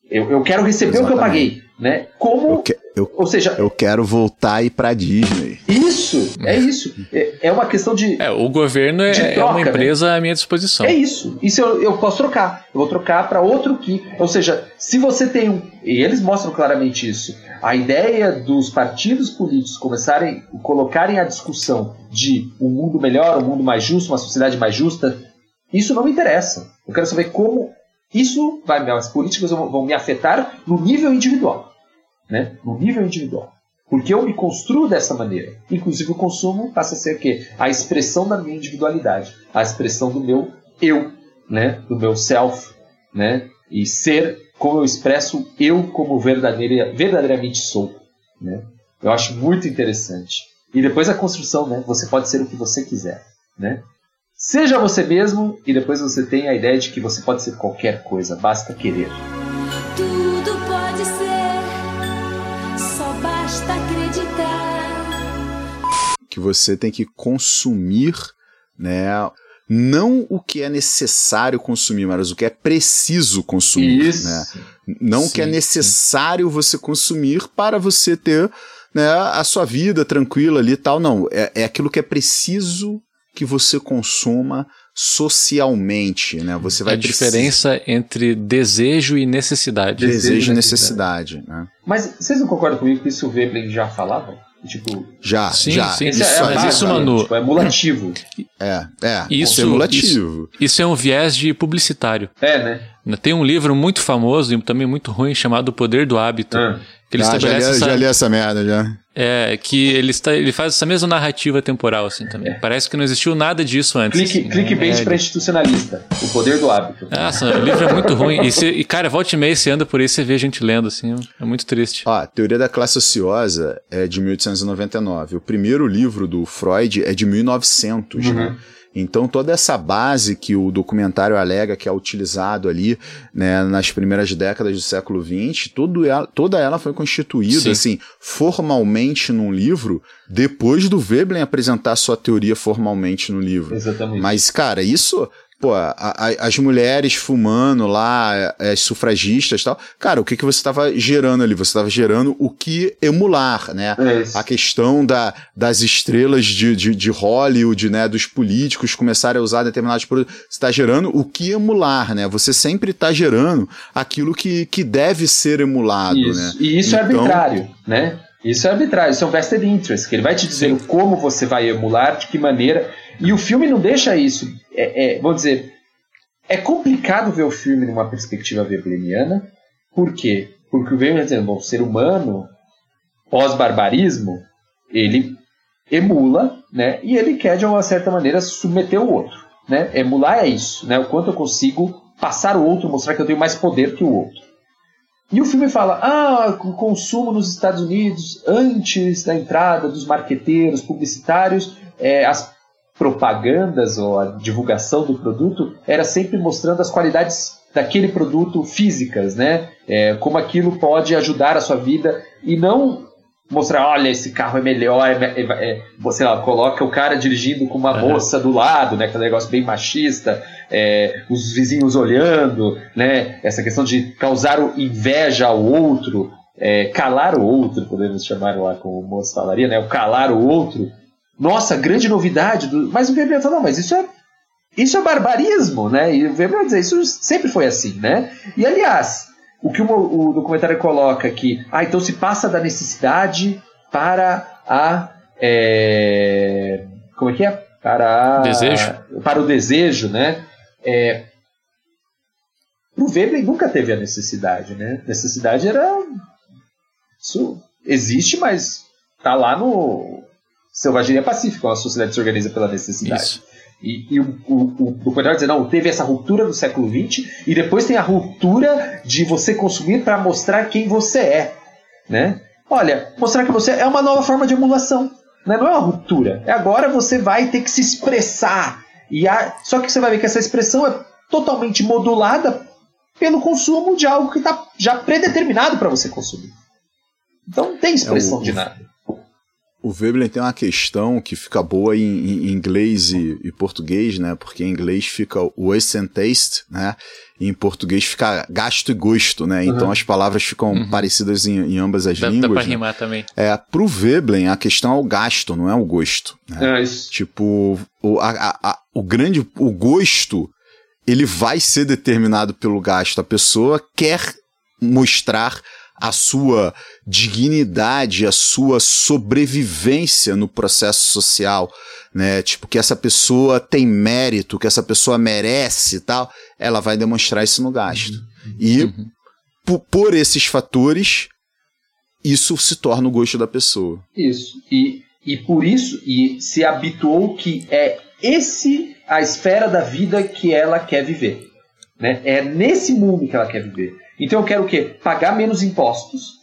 Eu, eu quero receber Exatamente. o que eu paguei, né? Como, que, eu, ou seja, eu quero voltar a ir para Disney. Isso, é isso. É, é, uma questão de. É, o governo é, troca, é uma né? empresa né? à minha disposição. É isso. Isso eu, eu posso trocar. Eu vou trocar para outro que, ou seja, se você tem um, e eles mostram claramente isso. A ideia dos partidos políticos começarem, colocarem a discussão de um mundo melhor, um mundo mais justo, uma sociedade mais justa, isso não me interessa. Eu quero saber como isso vai, as políticas vão me afetar no nível individual, né? No nível individual. Porque eu me construo dessa maneira. Inclusive o consumo passa a ser o quê? A expressão da minha individualidade, a expressão do meu eu, né? Do meu self, né? E ser como eu expresso eu como verdadeira, verdadeiramente sou, né? Eu acho muito interessante. E depois a construção, né? Você pode ser o que você quiser, né? Seja você mesmo e depois você tem a ideia de que você pode ser qualquer coisa, basta querer. Acreditar. Que você tem que consumir, né? não o que é necessário consumir, mas o que é preciso consumir. Isso. Né? Não o que é necessário você consumir para você ter né, a sua vida tranquila ali e tal. Não, é, é aquilo que é preciso que você consuma socialmente, né? Você vai a diferença entre desejo e necessidade. Desejo, e necessidade, né? Mas vocês não concordam comigo que isso o Veblen já falava? Tipo, já, sim, já. Sim, isso, é, mas isso, Manu. Tipo, é emulativo. É, é. Isso, é emulativo. Isso, isso, é um viés de publicitário. É, né? Tem um livro muito famoso e também muito ruim chamado O Poder do Hábito. Ah. Que ele ah, estabelece já li, essa, já li essa merda, já. É, que ele, está, ele faz essa mesma narrativa temporal, assim, também. É. Parece que não existiu nada disso antes. Clique, assim, clickbait é, para institucionalista. O poder do hábito. Nossa, o livro é muito ruim. E, se, e, cara, volte e meia, você anda por aí, você vê gente lendo, assim, é muito triste. Ó, a Teoria da Classe Ociosa é de 1899. O primeiro livro do Freud é de 1900, uhum. né? Então toda essa base que o documentário alega que é utilizado ali né, nas primeiras décadas do século XX, tudo ela, toda ela foi constituída Sim. assim formalmente num livro depois do Veblen apresentar sua teoria formalmente no livro. Exatamente. Mas cara, isso pô, a, a, as mulheres fumando lá, as sufragistas e tal. Cara, o que, que você estava gerando ali? Você estava gerando o que emular, né? É a questão da, das estrelas de, de, de Hollywood, né? Dos políticos começarem a usar determinados produtos. Você está gerando o que emular, né? Você sempre está gerando aquilo que, que deve ser emulado, isso. né? E isso é então, é arbitrário, né? Isso é arbitrário, isso é um vested interest, que ele vai te dizer Sim. como você vai emular, de que maneira. E o filme não deixa isso. É, é, vou dizer, é complicado ver o filme numa perspectiva webliniana. Por quê? Porque o Weber está dizendo, bom, o ser humano, pós-barbarismo, ele emula, né? E ele quer, de uma certa maneira, submeter o outro. Né? Emular é isso, né? O quanto eu consigo passar o outro, mostrar que eu tenho mais poder que o outro. E o filme fala: ah, o consumo nos Estados Unidos, antes da entrada dos marqueteiros publicitários, é, as propagandas ou a divulgação do produto era sempre mostrando as qualidades daquele produto físicas, né? É, como aquilo pode ajudar a sua vida e não mostrar, olha, esse carro é melhor, é, é, é, você lá, coloca o cara dirigindo com uma uhum. moça do lado, né? Aquele negócio bem machista, é, os vizinhos olhando, né? Essa questão de causar inveja ao outro, é, calar o outro, podemos chamar lá como o moço falaria, né? O calar o outro. Nossa, grande novidade. Do... Mas o Weber fala, não, mas isso é isso é barbarismo, né? E o Weber vai dizer, isso sempre foi assim, né? E aliás, o que o, o documentário coloca aqui, ah, então se passa da necessidade para a. É, como é que é? Para a, desejo. Para o desejo, né? É, o Weber nunca teve a necessidade, né? Necessidade era. Isso existe, mas tá lá no Selvageria Pacífica, uma sociedade se organiza pela necessidade. Isso. E, e o, o, o documentário diz, não, teve essa ruptura do século XX e depois tem a ruptura de você consumir para mostrar quem você é. Né? Olha, mostrar que você é uma nova forma de emulação. Né? Não é uma ruptura. É agora você vai ter que se expressar. E só que você vai ver que essa expressão é totalmente modulada pelo consumo de algo que está já predeterminado para você consumir. Então não tem expressão é o, de nada. O Veblen tem uma questão que fica boa em, em inglês e, e, português, né? Porque em inglês fica waste and taste, né? E em português fica gasto e gosto, né? Uhum. Então as palavras ficam uhum. parecidas em, em, ambas as dá, línguas. Dá pra né? rimar também. É, pro Veblen a questão é o gasto, não é o gosto. Né? É isso. Tipo, o, a, a, o grande, o gosto, ele vai ser determinado pelo gasto. A pessoa quer mostrar a sua dignidade, a sua sobrevivência no processo social, né? Tipo, que essa pessoa tem mérito, que essa pessoa merece e tal, ela vai demonstrar isso no gasto. Uhum. E uhum. por esses fatores, isso se torna o gosto da pessoa. Isso. E, e por isso, e se habituou que é esse a esfera da vida que ela quer viver. Né? É nesse mundo que ela quer viver. Então eu quero o quê? Pagar menos impostos,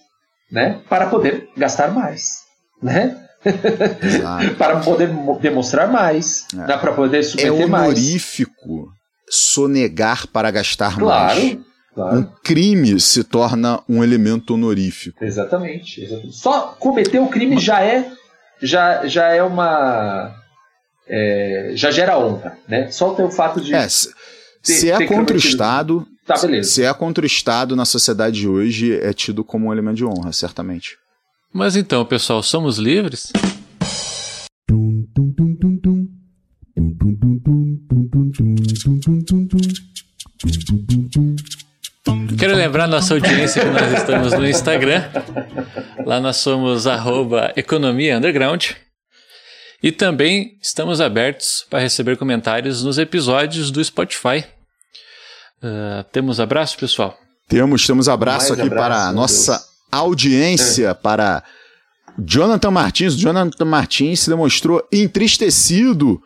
né? Para poder gastar mais, né? <laughs> para poder demonstrar mais, é. Né? para poder submeter é mais. É honorífico sonegar para gastar claro, mais. Claro. Um crime se torna um elemento honorífico. Exatamente, exatamente. Só cometer o crime já é já, já é uma é, já gera honra, né? Só o fato de é, se, ter, se é contra o Estado, Tá, beleza. Se é contra o Estado na sociedade de hoje, é tido como um elemento de honra, certamente. Mas então, pessoal, somos livres? Quero lembrar nossa audiência que nós estamos no Instagram. Lá nós somos arroba Economia Underground. E também estamos abertos para receber comentários nos episódios do Spotify. Uh, temos abraço, pessoal? Temos, temos abraço Mais aqui abraço, para a nossa Deus. audiência, é. para Jonathan Martins. Jonathan Martins se demonstrou entristecido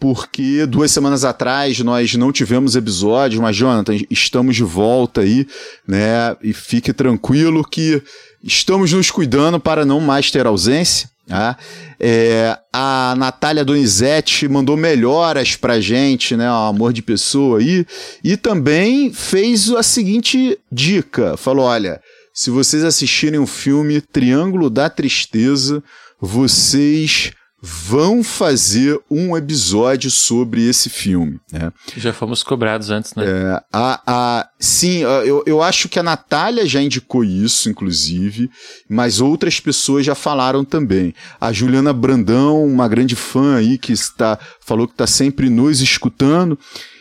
porque duas semanas atrás nós não tivemos episódios, mas Jonathan, estamos de volta aí, né? E fique tranquilo que estamos nos cuidando para não mais ter ausência. Tá? É, a Natália Donizete mandou melhoras pra gente, né? Amor de pessoa aí. E também fez a seguinte dica: falou: olha, se vocês assistirem o filme Triângulo da Tristeza, vocês vão fazer um episódio sobre esse filme. Né? Já fomos cobrados antes, né? É, a, a, sim, eu, eu acho que a Natália já indicou isso, inclusive, mas outras pessoas já falaram também. A Juliana Brandão, uma grande fã aí, que está, falou que está sempre nos escutando.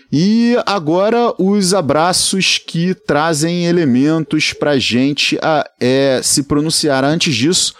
E agora os abraços que trazem elementos para a gente a, é, se pronunciar. Antes disso,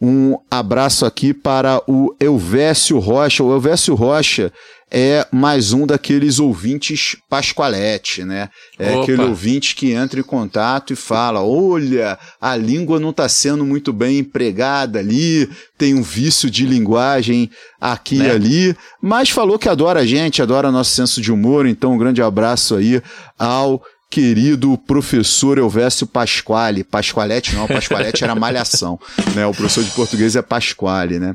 um abraço aqui para o Elvésio Rocha. O Elvésio Rocha é mais um daqueles ouvintes Pascoalete, né? É Opa. aquele ouvinte que entra em contato e fala: olha, a língua não está sendo muito bem empregada ali, tem um vício de linguagem aqui Né? e ali, mas falou que adora a gente, adora nosso senso de humor, então um grande abraço aí ao querido professor Elvésio Pasquale. Pasqualete não, Pasqualete era malhação, né? O professor de português é Pasquale, né?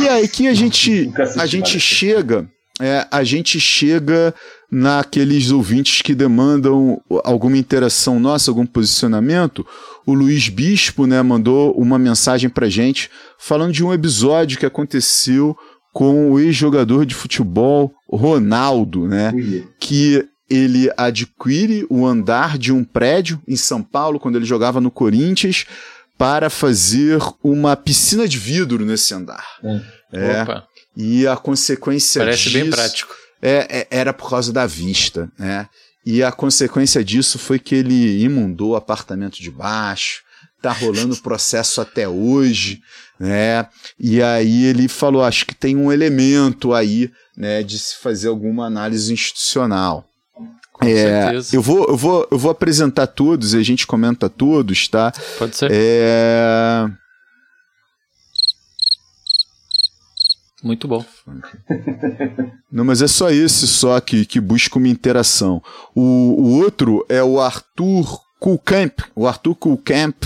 E aí que a gente, a gente chega, é, a gente chega naqueles ouvintes que demandam alguma interação nossa, algum posicionamento. O Luiz Bispo, né, mandou uma mensagem pra gente falando de um episódio que aconteceu com o ex-jogador de futebol Ronaldo, né? Que ele adquire o andar de um prédio em São Paulo, quando ele jogava no Corinthians, para fazer uma piscina de vidro nesse andar. É, Opa, e a consequência parece disso bem prático. é, é- era por causa da vista, né? E a consequência disso foi que ele imundou o apartamento de baixo, tá rolando <laughs> processo até hoje, né? E aí ele falou, acho que tem um elemento aí, né, de se fazer alguma análise institucional. Com É, certeza. eu vou, eu vou, eu vou apresentar todos e a gente comenta todos, tá? Pode ser. É, Muito bom. Não, mas é só esse só que, que busca uma interação. O, o outro é o Arthur Kulkamp. O Arthur Kulkamp,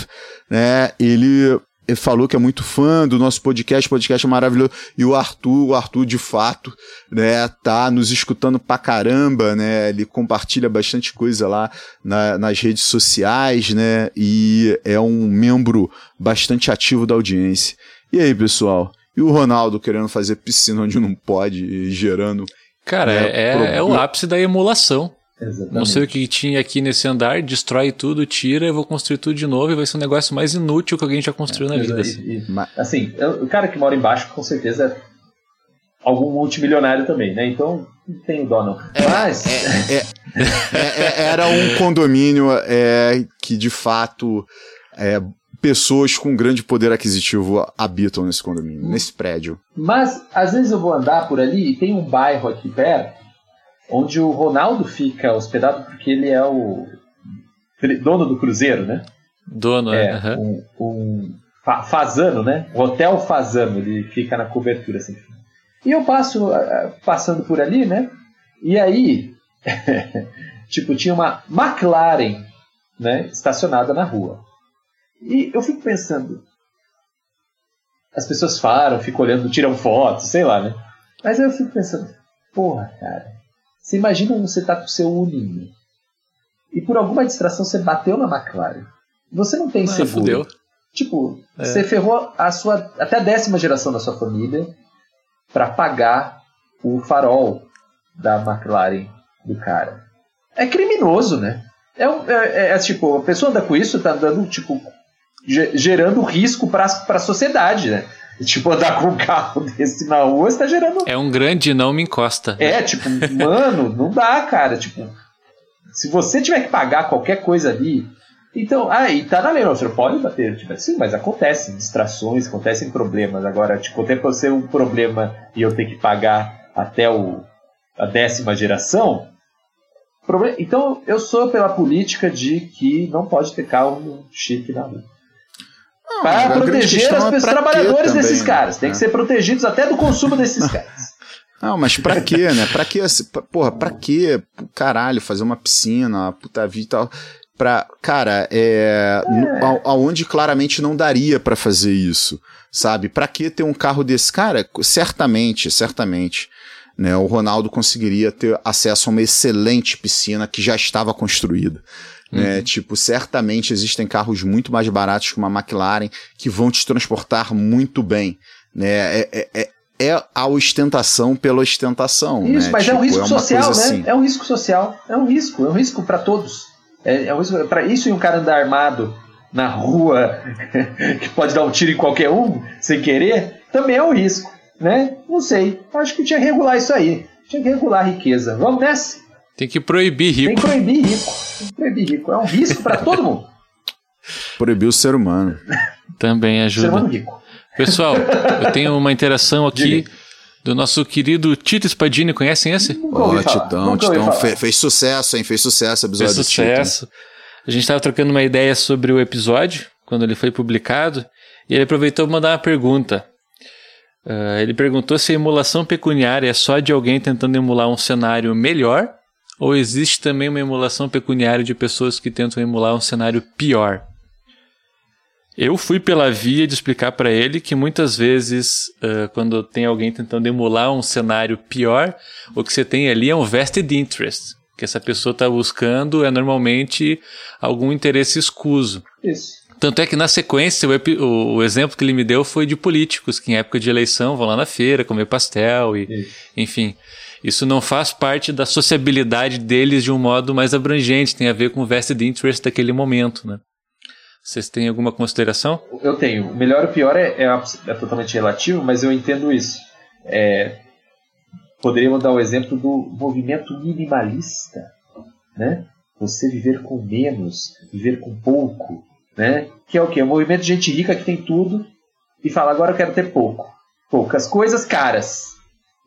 né? Ele, ele falou que é muito fã do nosso podcast, o podcast é maravilhoso. E o Arthur, o Arthur de fato, né, tá nos escutando pra caramba, né? Ele compartilha bastante coisa lá na- nas redes sociais, né? E é um membro bastante ativo da audiência. E aí, pessoal? E o Ronaldo querendo fazer piscina onde não pode, gerando. Cara, É, é, é, pro- o ápice da emulação. Exatamente. Não sei o que tinha aqui nesse andar, destrói tudo, tira, eu vou construir tudo de novo e vai ser um negócio mais inútil que alguém já construiu na vida. E- assim. e- Ma- assim, eu- o cara que mora embaixo com certeza é algum multimilionário também, né? Então não tenho dó não. Mas <laughs> É, é, era um condomínio é, que de fato é, pessoas com grande poder aquisitivo habitam nesse condomínio, nesse prédio. Mas às vezes eu vou andar por ali e tem um bairro aqui perto onde o Ronaldo fica hospedado porque ele é o dono do cruzeiro, né? Dono, É, é. um, um fa- Fazano, né? O Hotel Fazano, ele fica na cobertura assim. E eu passo passando por ali, né? E aí, <laughs> tipo, tinha uma McLaren, né, estacionada na rua. E eu fico pensando, as pessoas falam, ficam olhando, tiram fotos, sei lá, né? Mas eu fico pensando, porra, cara, você imagina você tá com o seu Uninho e por alguma distração você bateu na McLaren. Você não tem Ah, seguro. fudeu. Tipo, É. você ferrou a sua até a décima geração da sua família para pagar o farol da McLaren do cara. É criminoso, né? É, é- é- é, tipo, a pessoa anda com isso, tá dando, tipo, ge- gerando risco para a sociedade, né? E, <laughs> tipo, andar com um carro desse na rua está gerando É um grande não me encosta. é, tipo, mano, não dá, cara. Tipo, se você tiver que pagar qualquer coisa ali. Então, ah, e tá na lei, não, você pode bater. Tipo, sim, mas acontecem distrações, acontecem problemas. Agora, tipo, até pra ser um problema e eu ter que pagar até o, a décima geração. Então, eu sou pela política de que não pode ter carro chique na rua. A Para proteger as é pessoas, trabalhadores também, desses né? caras. Tem que É. ser protegidos até do consumo desses caras. Não, mas pra quê, né? Pra quê? Porra, pra quê? Caralho, fazer uma piscina, uma puta vida e tal. Pra, cara, é, a- aonde claramente não daria pra fazer isso, sabe? Pra que ter um carro desse? Cara, certamente, certamente, né? O Ronaldo conseguiria ter acesso a uma excelente piscina que já estava construída. Né? Tipo, certamente existem carros muito mais baratos que uma McLaren que vão te transportar muito bem. Né? É, é- é, é a ostentação pela ostentação. Isso, né? mas é um Tipo, risco uma social, né? assim. É um risco social. É um risco, é um risco para todos. É, é um risco para isso e um cara andar armado na rua <laughs> que pode dar um tiro em qualquer um sem querer, também é um risco, né? Não sei. Acho que tinha que regular isso aí. Tinha que regular a riqueza. Vamos nessa? Tem que proibir Tem rico. que proibir rico. Tem que proibir rico. É um risco para todo mundo. <laughs> Proibir o ser humano. Também Ser humano ajuda. rico. Pessoal, eu tenho uma interação aqui Diga. Do nosso querido Tito Spadini, conhecem esse? Ó, oh, Titão, Titão fez, fez, sucesso, hein? Fez sucesso o episódio Fez sucesso. A gente estava trocando uma ideia sobre o episódio, quando ele foi publicado, e ele aproveitou para mandar uma pergunta. Uh, ele perguntou se a emulação pecuniária é só de alguém tentando emular um cenário melhor, ou existe também uma emulação pecuniária de pessoas que tentam emular um cenário pior. Eu fui pela via de explicar para ele que muitas vezes, uh, quando tem alguém tentando emular um cenário pior, o que você tem ali é um vested interest. Que essa pessoa está buscando é normalmente algum interesse escuso. Isso. Tanto é que na sequência, o, o, o, exemplo que ele me deu foi de políticos que em época de eleição vão lá na feira comer pastel e, Isso. enfim. Isso não faz parte da sociabilidade deles de um modo mais abrangente, tem a ver com o vested interest daquele momento, né? Vocês têm alguma consideração? Eu tenho. O melhor ou pior é, é, é totalmente relativo, mas eu entendo isso. É, poderíamos dar o exemplo do movimento minimalista, né? Você viver com menos, viver com pouco, né? Que é o que? É o movimento de gente rica que tem tudo e fala agora eu quero ter pouco, poucas coisas caras,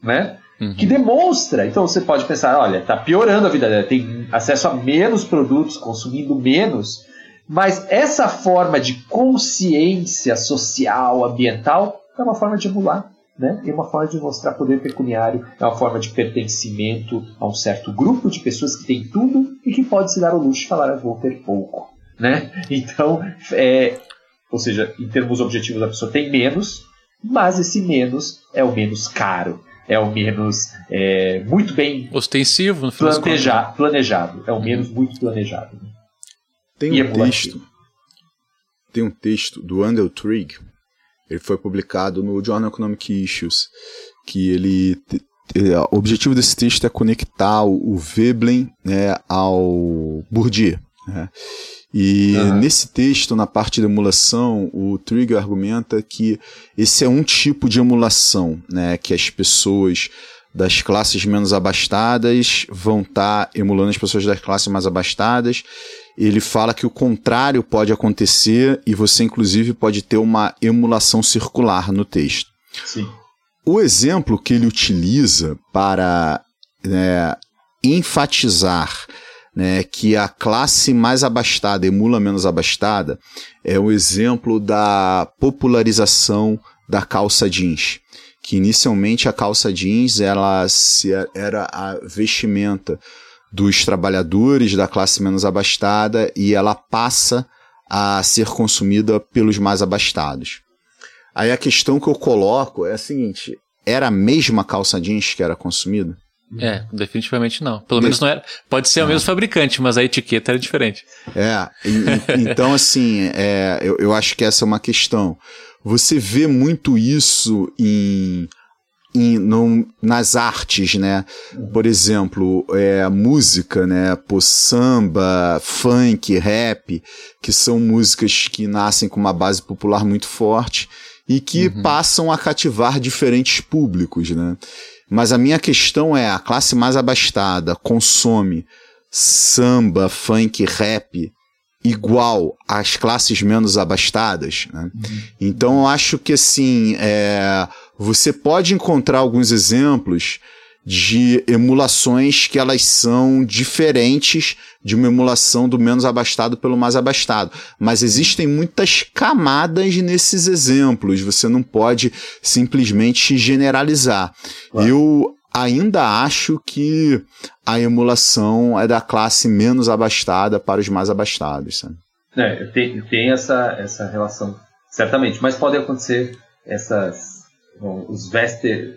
né? Uhum. Que demonstra. Então você pode pensar, olha, está piorando a vida dela, tem acesso a menos produtos, consumindo menos mas essa forma de consciência social, ambiental, é uma forma de emular. Né? É uma forma de mostrar poder pecuniário, é uma forma de pertencimento a um certo grupo de pessoas que tem tudo e que pode se dar o luxo de falar, eu vou ter pouco. Né? Então, é, ou seja, em termos objetivos, a pessoa tem menos, mas esse menos é o menos caro, é o menos é, muito bem ostensivo, no planeja, planejado, é o menos muito planejado. Né? Tem um texto. Tem um texto do Andrew Trigg. Ele foi publicado no Journal Economic Issues. Que ele. O objetivo desse texto é conectar o Veblen né, ao Bourdieu. Né? E uhum. nesse texto, na parte da emulação, o Trigger argumenta que esse é um tipo de emulação, né, que as pessoas das classes menos abastadas vão estar tá emulando as pessoas das classes mais abastadas ele fala que o contrário pode acontecer e você, inclusive, pode ter uma emulação circular no texto. Sim. O exemplo que ele utiliza para né, enfatizar né, que a classe mais abastada emula menos abastada é o exemplo da popularização da calça jeans. Que inicialmente a calça jeans ela era a vestimenta dos trabalhadores da classe menos abastada e ela passa a ser consumida pelos mais abastados. Aí a questão que eu coloco é a seguinte: era a mesma calça jeans que era consumida? É, definitivamente não. Pelo de... menos não era. Pode ser o mesmo fabricante, mas a etiqueta era diferente. É, e, então assim, é, eu, eu acho que essa é uma questão. Você vê muito isso em em, no, nas artes, né? Por exemplo, é, música, né? Pô, samba, funk, rap, que são músicas que nascem com uma base popular muito forte e que uhum. passam a cativar diferentes públicos, né? Mas a minha questão é: a classe mais abastada consome samba, funk, rap igual às classes menos abastadas, né? Uhum. Então eu acho que assim, é, você pode encontrar alguns exemplos de emulações que elas são diferentes de uma emulação do menos abastado pelo mais abastado. Mas existem muitas camadas nesses exemplos, você não pode simplesmente generalizar. Claro. Eu ainda acho que a emulação é da classe menos abastada para os mais abastados. Sabe? É, tem, tem essa, essa relação, certamente, mas pode acontecer essas Bom, os vested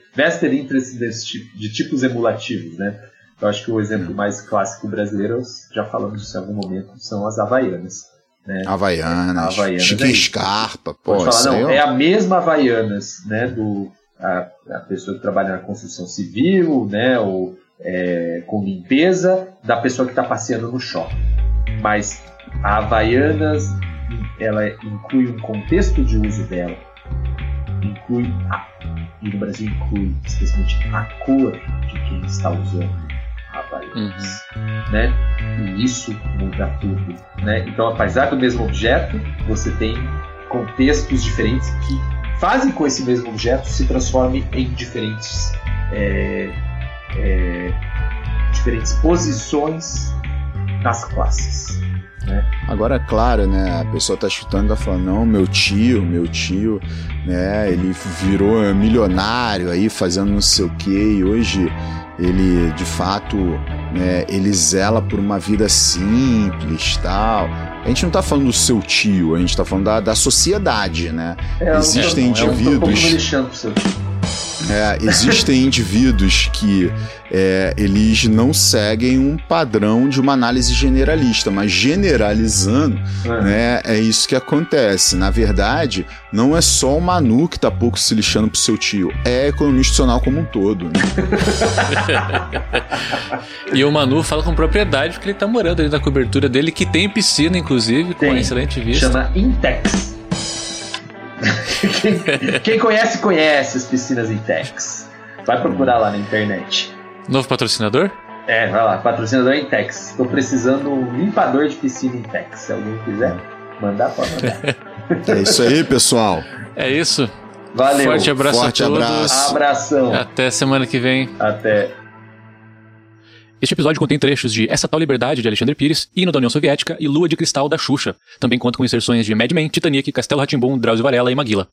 interests tipo, de tipos emulativos, né? Eu acho que o exemplo hum. mais clássico brasileiro, já falamos disso em algum momento, são as Havaianas. Né? Havaianas, Havaianas Chique é Scarpa, pô. Pode falar, não, é a mesma Havaianas, né? Do, a, a pessoa que trabalha na construção civil, né? Ou é, com limpeza, da pessoa que está passeando no shopping. Mas a Havaianas, ela inclui um contexto de uso dela, inclui a e no Brasil inclui especialmente a cor de quem está usando Havaianas, uhum. né? E isso muda tudo, né? Então, apesar do mesmo objeto, você tem contextos diferentes que fazem com esse mesmo objeto se transforme em diferentes, é, é, diferentes posições nas classes. Né? Agora, claro, né? A pessoa tá chutando e tá falando, não, meu tio, meu tio, né? Ele virou milionário aí, fazendo não sei o que, e hoje ele, de fato, né, ele zela por uma vida simples, tal. A gente não tá falando do seu tio, a gente tá falando da, da sociedade, né? É, Existem não, indivíduos... É um pro seu tio. É, existem indivíduos que é, eles não seguem um padrão de uma análise generalista, mas generalizando, é. né, é isso que acontece. Na verdade, não é só o Manu que tá pouco se lixando pro seu tio, é a economia institucional como um todo. Né? <laughs> e o Manu fala com propriedade porque ele tá morando ali na cobertura dele, que tem piscina, inclusive, tem. com excelente vista. Chama Intex quem, <laughs> quem, conhece, conhece as piscinas Intex. Vai procurar lá na internet. Novo patrocinador? É, vai lá, patrocinador Intex. Estou precisando um limpador de piscina Intex. Se alguém quiser, mandar, pode mandar. <laughs> é isso aí, pessoal. É isso. Valeu. Forte abraço Forte a todos. Abraço. Abração. Até semana que vem. Até. Este episódio contém trechos de Essa Tal Liberdade, de Alexandre Pires, Hino da União Soviética e Lua de Cristal, da Xuxa. Também conta com inserções de Mad Men, Titanic, Castelo Ratimbum, Drauzio Varela e Maguila.